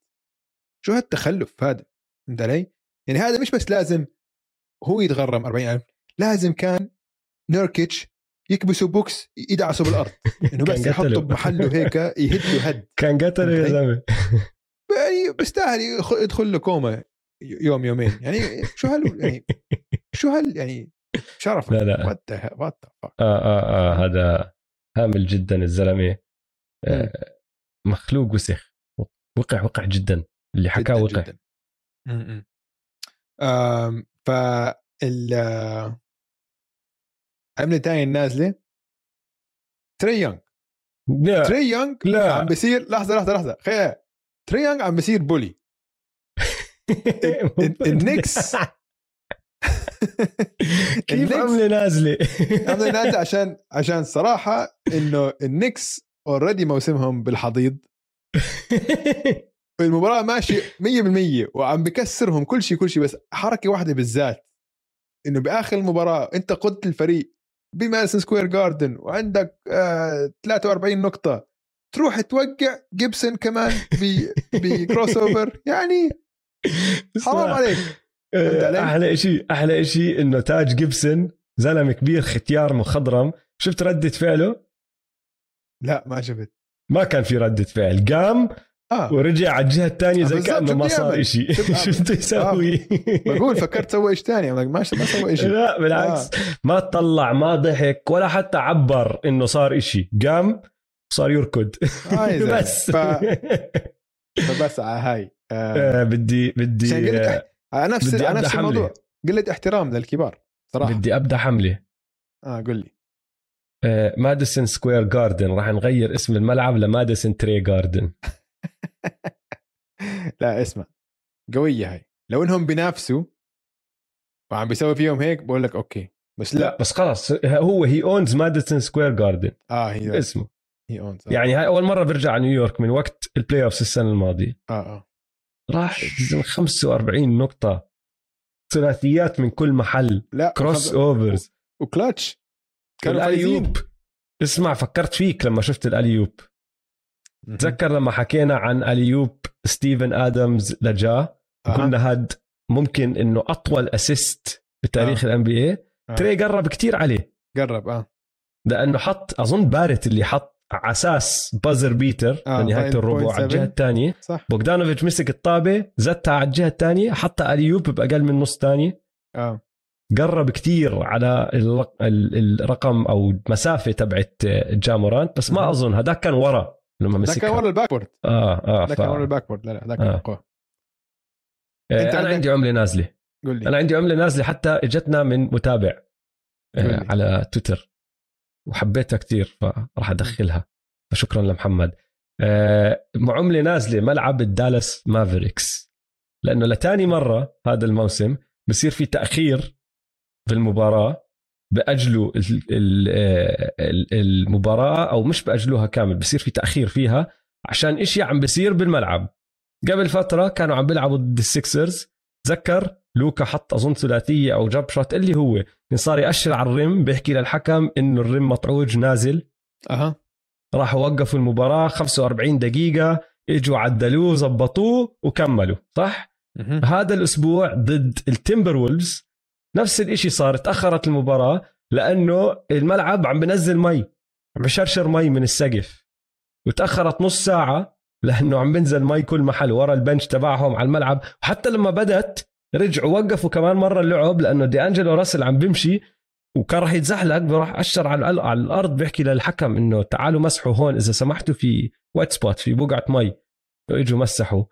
شو هالتخلف هذا؟ فهمت علي؟ يعني هذا مش بس لازم هو يتغرم 40000 لازم كان نيركيتش يكبسوا بوكس يدعسوا بالأرض. [laughs] إنه بس. يحطوا بمحله هيك يهدوا هد. [laughs] كان قتل يا زلمة. [laughs] يعني بيستاهل يدخل له كوما يوم يومين. يعني شو هال يعني شو هال يعني شرف. لا، لا. what What آه, آه آه هذا هامل جدا الزلمة. آه مخلوق وسخ. وقع وقع جدا. اللي حكاه وقع. ف ال عملة تاني النازلة تري يونغ لا. تري يونغ لا. عم بصير لحظة لحظة لحظة. خير. تري يونغ عم بصير bully. [laughs] ال- النكس [laughs] [laughs] كيف عملة نازلة؟ [laughs] عملنا نازلة عشان عشان صراحة إنه النكس already موسمهم بالحضيض. [laughs] المباراة ماشية 100% وعم بكسرهم كل شيء كل شيء بس حركة واحدة بالذات. إنه بآخر المباراة أنت قدت الفريق بماديسون سكوير جاردن وعندك آه 43 نقطة تروح توقع جيبسون كمان ب- ب crossover؟ يعني حرام عليك؟ أحلى شيء أحلى شيء إنه تاج جيبسون زلمة كبير ختيار مخضرم. شفت ردة فعله؟ لا ما شفت. ما كان في ردة فعل. قام آه. ورجع على الجهة الثانية آه، زي بالضبط، كأنه ما صار؟ شيء [laughs] شو- آه، شو بده يسوي بقول فكرت سوى إيش ثاني. ما ما سوى شيء لا بالعكس. ما طلع ما ضحك ولا حتى عبر إنه صار إشي. قام صار يركض. آه. [laughs] بس. ف... فبس على هاي. آه. آه، بدي بدي عشان قلت آه، نفس بدي نفس حملة. الموضوع. قلة احترام للكبار صراحة. بدي أبدأ حملة. آه قل لي. آه، ماديسون سكوير جاردن راح نغير اسم الملعب لماديسون تري جاردن لا اسمع. قوية هاي. لو إنهم بينافسوا وعم بيسوي فيهم هيك بقول لك أوكي. بس لا. لا بس خلاص هو he owns ماديسون سكوير جاردن آه هي اسمه. he own يعني هاي أول مرة برجع على نيويورك من وقت ال playoffs السنة الماضية. آه آه. راح 45 نقطة. ثلاثيات من كل محل. لا cross خب- overs و clutch. كانوا ال alley-oop. اسمع فكرت فيك لما شفت ال alley-oop. تذكر لما حكينا عن alley-oop ستيفن آدمز لجا. آه. قلنا هاد ممكن إنه أطول assist بتاريخ ال NBA. تري قرب كتير عليه. قرب آه. لأنه حط أظن بارت اللي حط على أساس buzzer beater آه، point- الربع على الجهة. الثانية. بوغدانوفيتش مسك الطابة زتها على الجهة الثانية حطها alley-oop بأقل من نص ثانية. آه. قرب كتير على الرق- ال- الرقم أو المسافة تبعت جامورانت بس ما. أظن. هذاك كان ورا لما مسكها كان ورا ال backboard. آه آه ف... كان ورا ال backboard. لا لا ده آه. كان آه أنت أنا عندي عملة نازلة. قول لي. أنا عندي عملة نازلة حتى إجتنا من متابع آه. على تويتر. وحبيتها كتير فراح أدخلها. فشكرا لمحمد. آه عمله نازلة ملعب الدالاس مافريكس. لأنه لتاني مرة هذا الموسم بصير في تأخير في المباراة بأجلوا ال- ال- ال- المباراة أو مش بأجلوها كامل بصير في تأخير فيها عشان إشي عم بصير بالملعب. قبل فترة كانوا عم بيلعبوا ضد السكسرز تذكر لوكا حط أظن ثلاثية أو jump shot اللي هو صار يأشر على ال rim بيحكي للحكم إنه ال rim مطعوج نازل. أها. راحوا وقفوا المباراة 45 دقيقة إجوا عدلوه زبطوه وكملوا صح؟ مهم. هذا الأسبوع ضد التمبر وولفز نفس الإشي صار تأخرت المباراة لأنه الملعب عم بنزل مي عم بشرشر مي من السقف. وتأخرت نص ساعة لأنه عم بنزل مي كل محل ورا ال bench تبعهم على الملعب. وحتى لما بدت رجعوا وقفوا كمان مرة اللعب لأنه دي أنجلو راسل عم بيمشي وكان راح يتزحلق بروح أشر على على الأرض بيحكي للحكم إنه تعالوا مسحوا هون إذا سمحتوا في wet spot في بقعة مي. إجوا مسحوا.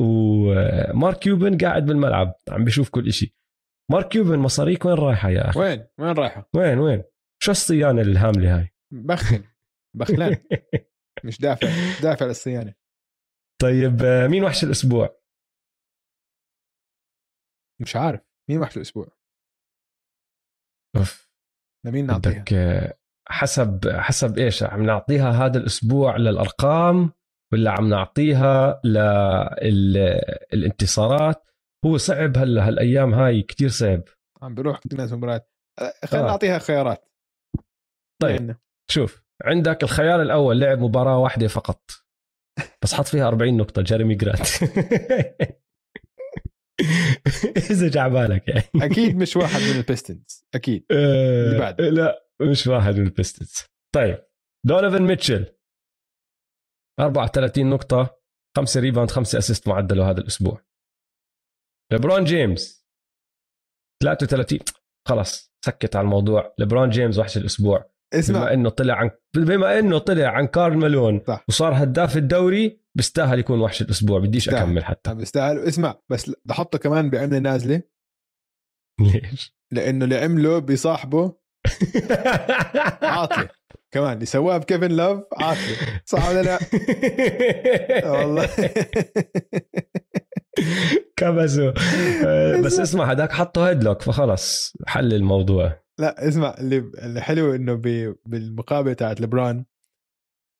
ومارك كيوبن قاعد بالملعب عم بيشوف كل إشي. مارك كيوبن مصاريك وين رايحة يا أخي؟ وين؟ وين رايحة؟ وين وين؟ شو الصيانة الهاملة هاي؟ بخل. بخلان. [laughs] مش دافع. دافع للصيانة. طيب آه، مين وحش الأسبوع؟ مش عارف. مين وحش الأسبوع؟ أوف. لمين نعطيها؟ بدك آه، حسب حسب إيش؟ عم نعطيها هذا الأسبوع للأرقام ولا عم نعطيها للانتصارات هو صعب هلا هالأيام هاي كتير صعب. عم بيروح كثير ناس مباريات أه، خلينا آه. نعطيها خيارات. طيب. عندنا. شوف عندك الخيار الأول لعب مباراة واحدة فقط. بس حط فيها 40 نقطة جيريمي جرانت. [laughs] إذا جا بالك يعني. أكيد مش واحد من البيستونز. أكيد. اللي بعد. آه، لا مش واحد من البيستونز. طيب. دونوفان ميتشل. 34 نقطة 5 rebound 5 assist معدلة هذا الأسبوع. ليبرون جيمس. 33 خلص سكت على الموضوع. ليبرون جيمس وحش الأسبوع. بما اسمع إنه طلع عن بما إنه طلع عن كارل مالون صح. وصار هداف الدوري بيستاهل يكون وحش الأسبوع بديش بيستاهل. أكمل حتى. بيستاهل. اسمع بس بدي احطه كمان بعمله نازلة. ليش؟ لأنه اللي عمله بصاحبه [laughs] عاطلة. كمان اللي سواه بكيفن لوف عاطلة. صح ولا لا؟ والله. كبسوا [laughs] بس اسمع هداك حطه headlock فخلص حل الموضوع. لا اسمع اللي اللي حلو إنه بالمقابلة تاعت لبران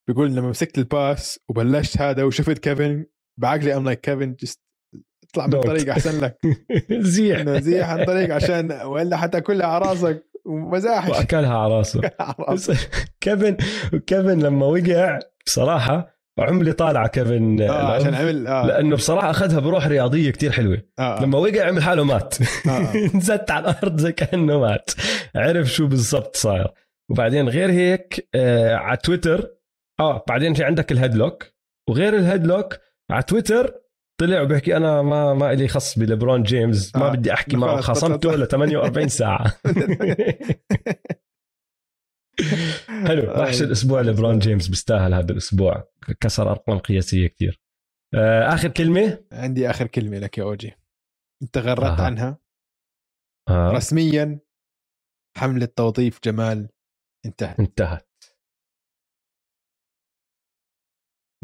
بيقول لما مسكت ال pass وبلشت هذا وشفت كيفن بعقلي I'm like كيفن just اطلع من. الطريق أحسن لك. [laughs] زيح. زيح عن طريق عشان ولا حتى كلها على راسك ومزاح وأكلها على راسه. [laughs] كيفن كيفن لما وقع بصراحة عملي طالعه كيفن آه عشان عمل آه لأنه بصراحة أخذها بروح رياضية كتير حلوة آه. لما وقع عمل حاله مات آه. [laughs] نزت على الأرض زي كأنه مات عرف شو بالضبط صاير وبعدين غير هيك آه على تويتر آه بعدين في عندك الهيدلوك وغير ال headlock على تويتر طلع وبيحكي أنا ما ما لي خص بليبرون جيمس ما آه. بدي أحكي معه خصمته. ل 48 ساعة [laughs] حلو. [laughs] وحش الأسبوع ليبرون جيمس بيستاهل هذا الأسبوع. كسر أرقام قياسية كثير. آه آخر كلمة؟ عندي آخر كلمة لك يا أوجي. أنت غردت آه. عنها. آه. رسميا حملة توظيف جمال انتهت. انتهت.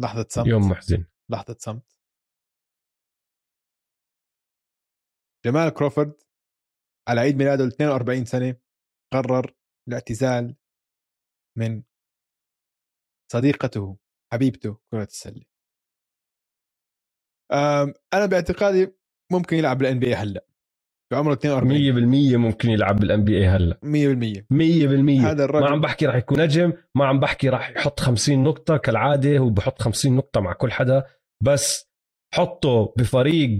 لحظة صمت. يوم محزن. لحظة صمت. جمال كروفورد على عيد ميلاده ال 42 سنة قرر الاعتزال من صديقته حبيبته كرة السلة. أنا باعتقادي ممكن يلعب بالان بي هلأ. بعمره 42 100% ممكن يلعب بال NB هلا 100% 100% هذا الرجل ما عم بحكي راح يكون نجم ما عم بحكي راح يحط 50 نقطة كالعادة هو بحط 50 نقطة مع كل حدا. بس حطه بفريق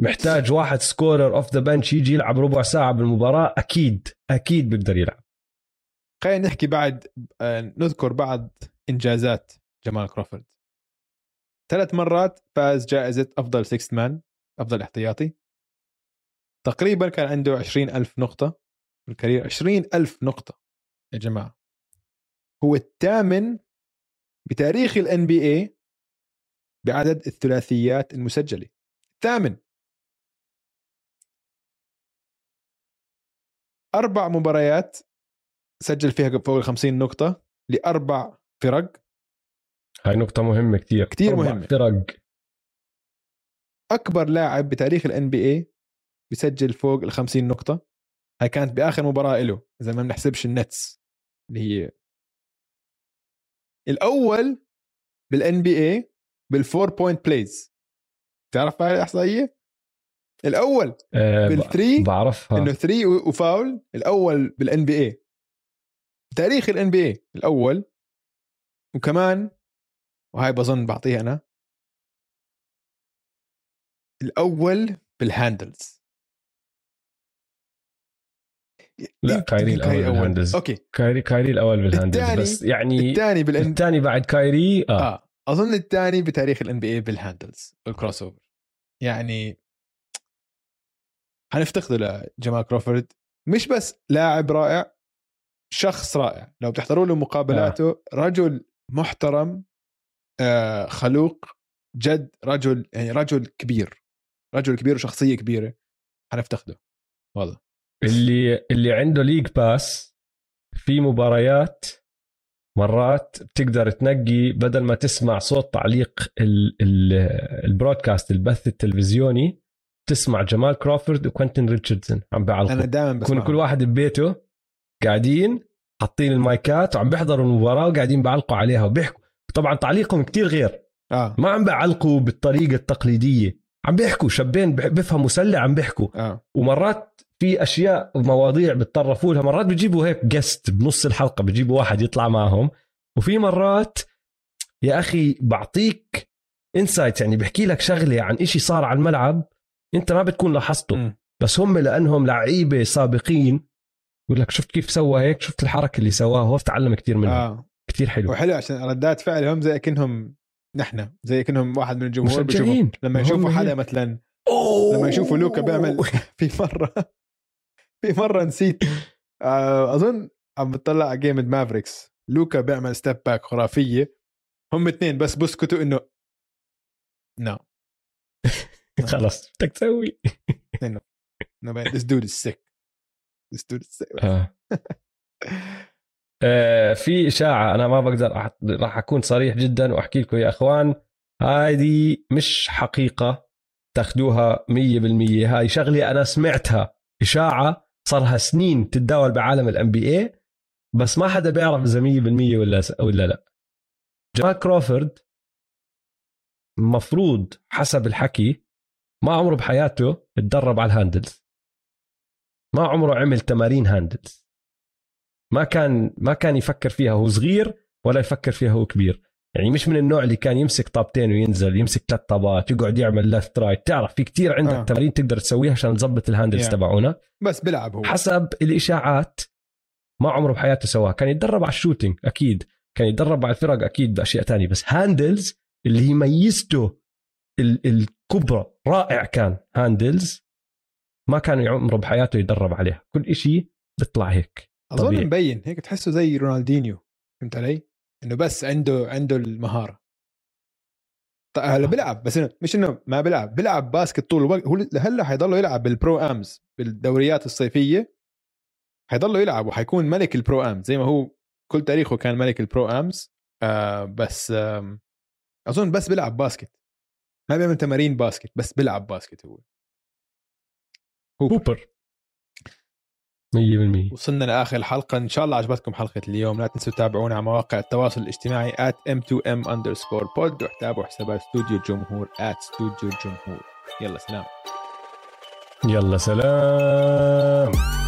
محتاج واحد scorer off the bench يجي يلعب ربع ساعة بالمباراة أكيد أكيد بيقدر يلعب. خلينا نحكي بعد آه، نذكر بعض إنجازات جمال كروفورد ثلاث مرات فاز جائزة أفضل sixth man أفضل احتياطي. تقريبا كان عنده عشرين ألف نقطة في الكارير. عشرين ألف نقطة يا جماعة. هو الثامن بتاريخ ال NBA بعدد الثلاثيات المسجلة. الثامن. أربع مباريات سجل فيها فوق ال 50 نقطة لأربع فرق. هاي نقطة مهمة كتير. كتير أربع مهمة. فرق. أكبر لاعب بتاريخ ال NBA بسجل فوق ال 50 نقطة. هاي كانت بآخر مباراة له إذا ما بنحسبش النتس اللي هي الأول بال NBA بال four point plays تعرف هاي الإحصائية؟ الأول ب- بالثري بعرفها. إنه 3 وفاول الأول بال NBA تاريخ ال NB الأول وكمان وهاي بظن بعطيها أنا. الأول بال handles لا، كايري الأول بال handles. Okay. كايري كايري الأول بال handles بس يعني الثاني بال N الثاني بعد كايري آه, آه. أظن الثاني بتاريخ الان بي اي بالهاندلز بالكروس اوفر يعني [tsk] حنفتقده لجمال كروفورد مش بس لاعب رائع شخص رائع. لو بتحضروا له مقابلاته آه. رجل محترم آه خلوق جد رجل يعني رجل كبير. رجل كبير وشخصية كبيرة. حنفتقده. والله. اللي اللي عنده League Pass في مباريات مرات بتقدر تنقي بدل ما تسمع صوت تعليق ال broadcast البث التلفزيوني تسمع جمال كروفورد وكوينتن ريتشاردسون. عم بيعلقوا. أنا دائما بكون كل واحد ببيته قاعدين حاطين المايكات وعم بيحضروا المباراة وقاعدين بيعلقوا عليها وبيحكوا طبعا تعليقهم كتير غير آه. ما عم بيعلقوا بالطريقة التقليدية عم بيحكوا شابين بيفهموا سلة عم بيحكوا آه. ومرات في أشياء ومواضيع بتطرقوا لها مرات بيجيبوا هيك guest بنص الحلقة بيجيبوا واحد يطلع معهم وفي مرات يا أخي بعطيك انسايت يعني بحكي لك شغلة عن إشي صار على الملعب أنت ما بتكون لاحظته م. بس هم لأنهم لعيبة سابقين يقول لك شفت كيف سوى هيك؟ شفت الحركة اللي سواها هو تعلم كثير منه آه. كثير حلو. وحلو عشان ردات فعلهم زي كأنهم نحن زي كأنهم واحد من الجمهور. بيشوفوا لما يشوفوا حدا مثلا أوه. لما يشوفوا لوكا بيعمل [laughs] في مرة في مرة نسيت. آه، أظن عم بتطلع على game مافريكس لوكا بيعمل step back خرافية. هم اثنين بس بسكتوا إنه نو [laughs] خلص بدك تسوي. [laughs] انه this dude is sick. Sick آه. في إشاعة أنا ما بقدر راح أكون صريح جدا وأحكي لكم يا إخوان. هذه مش حقيقة تاخذوها 100% هاي شغلة أنا سمعتها. إشاعة صارها سنين تتداول بعالم ال NBA بس ما حدا بيعرف إذا 100% ولا ولا لا. جمال كروفورد مفروض حسب الحكي ما عمره بحياته تدرب على ال handles. ما عمره عمل تمارين handles ما كان ما كان يفكر فيها هو صغير ولا يفكر فيها هو كبير. يعني مش من النوع اللي كان يمسك طابتين وينزل يمسك ثلاث طابات يقعد يعمل left right تعرف في كتير عندك آه. تمارين تقدر تسويها عشان تظبط ال handles Yeah. تبعونا بس بيلعب هو. حسب الإشاعات ما عمره بحياته سواها. كان يتدرب على ال shooting أكيد. كان يتدرب على الفرق أكيد بأشياء تانية. بس handles اللي هي ميزته ال- الكبرى رائع كان handles ما كان عمره بحياته يتدرب عليها. كل إشي بيطلع هيك أظن طبيعي. مبين هيك تحسه زي رونالدينيو فهمت علي؟ إنه بس عنده عنده المهارة. طيب هلا بيلعب بس إنه مش إنه ما بيلعب بيلعب basket طول الوقت. هو هلا حيضله يلعب بال pro-ams بالدوريات الصيفية. حيضله يلعب وحيكون ملك ال pro-ams زي ما هو كل تاريخه كان ملك ال pro-ams. آه بس آه أظن بس بيلعب basket. ما بيعمل تمارين basket بس بيلعب basket هو. Hooper 100% وصلنا لآخر الحلقة إن شاء الله عجبتكم حلقة اليوم. لا تنسوا تتابعونا على مواقع التواصل الاجتماعي at m2m underscore pod. وتابعوا حسابات استوديو الجمهور at استوديو الجمهور يلا سلام. يلا سلام.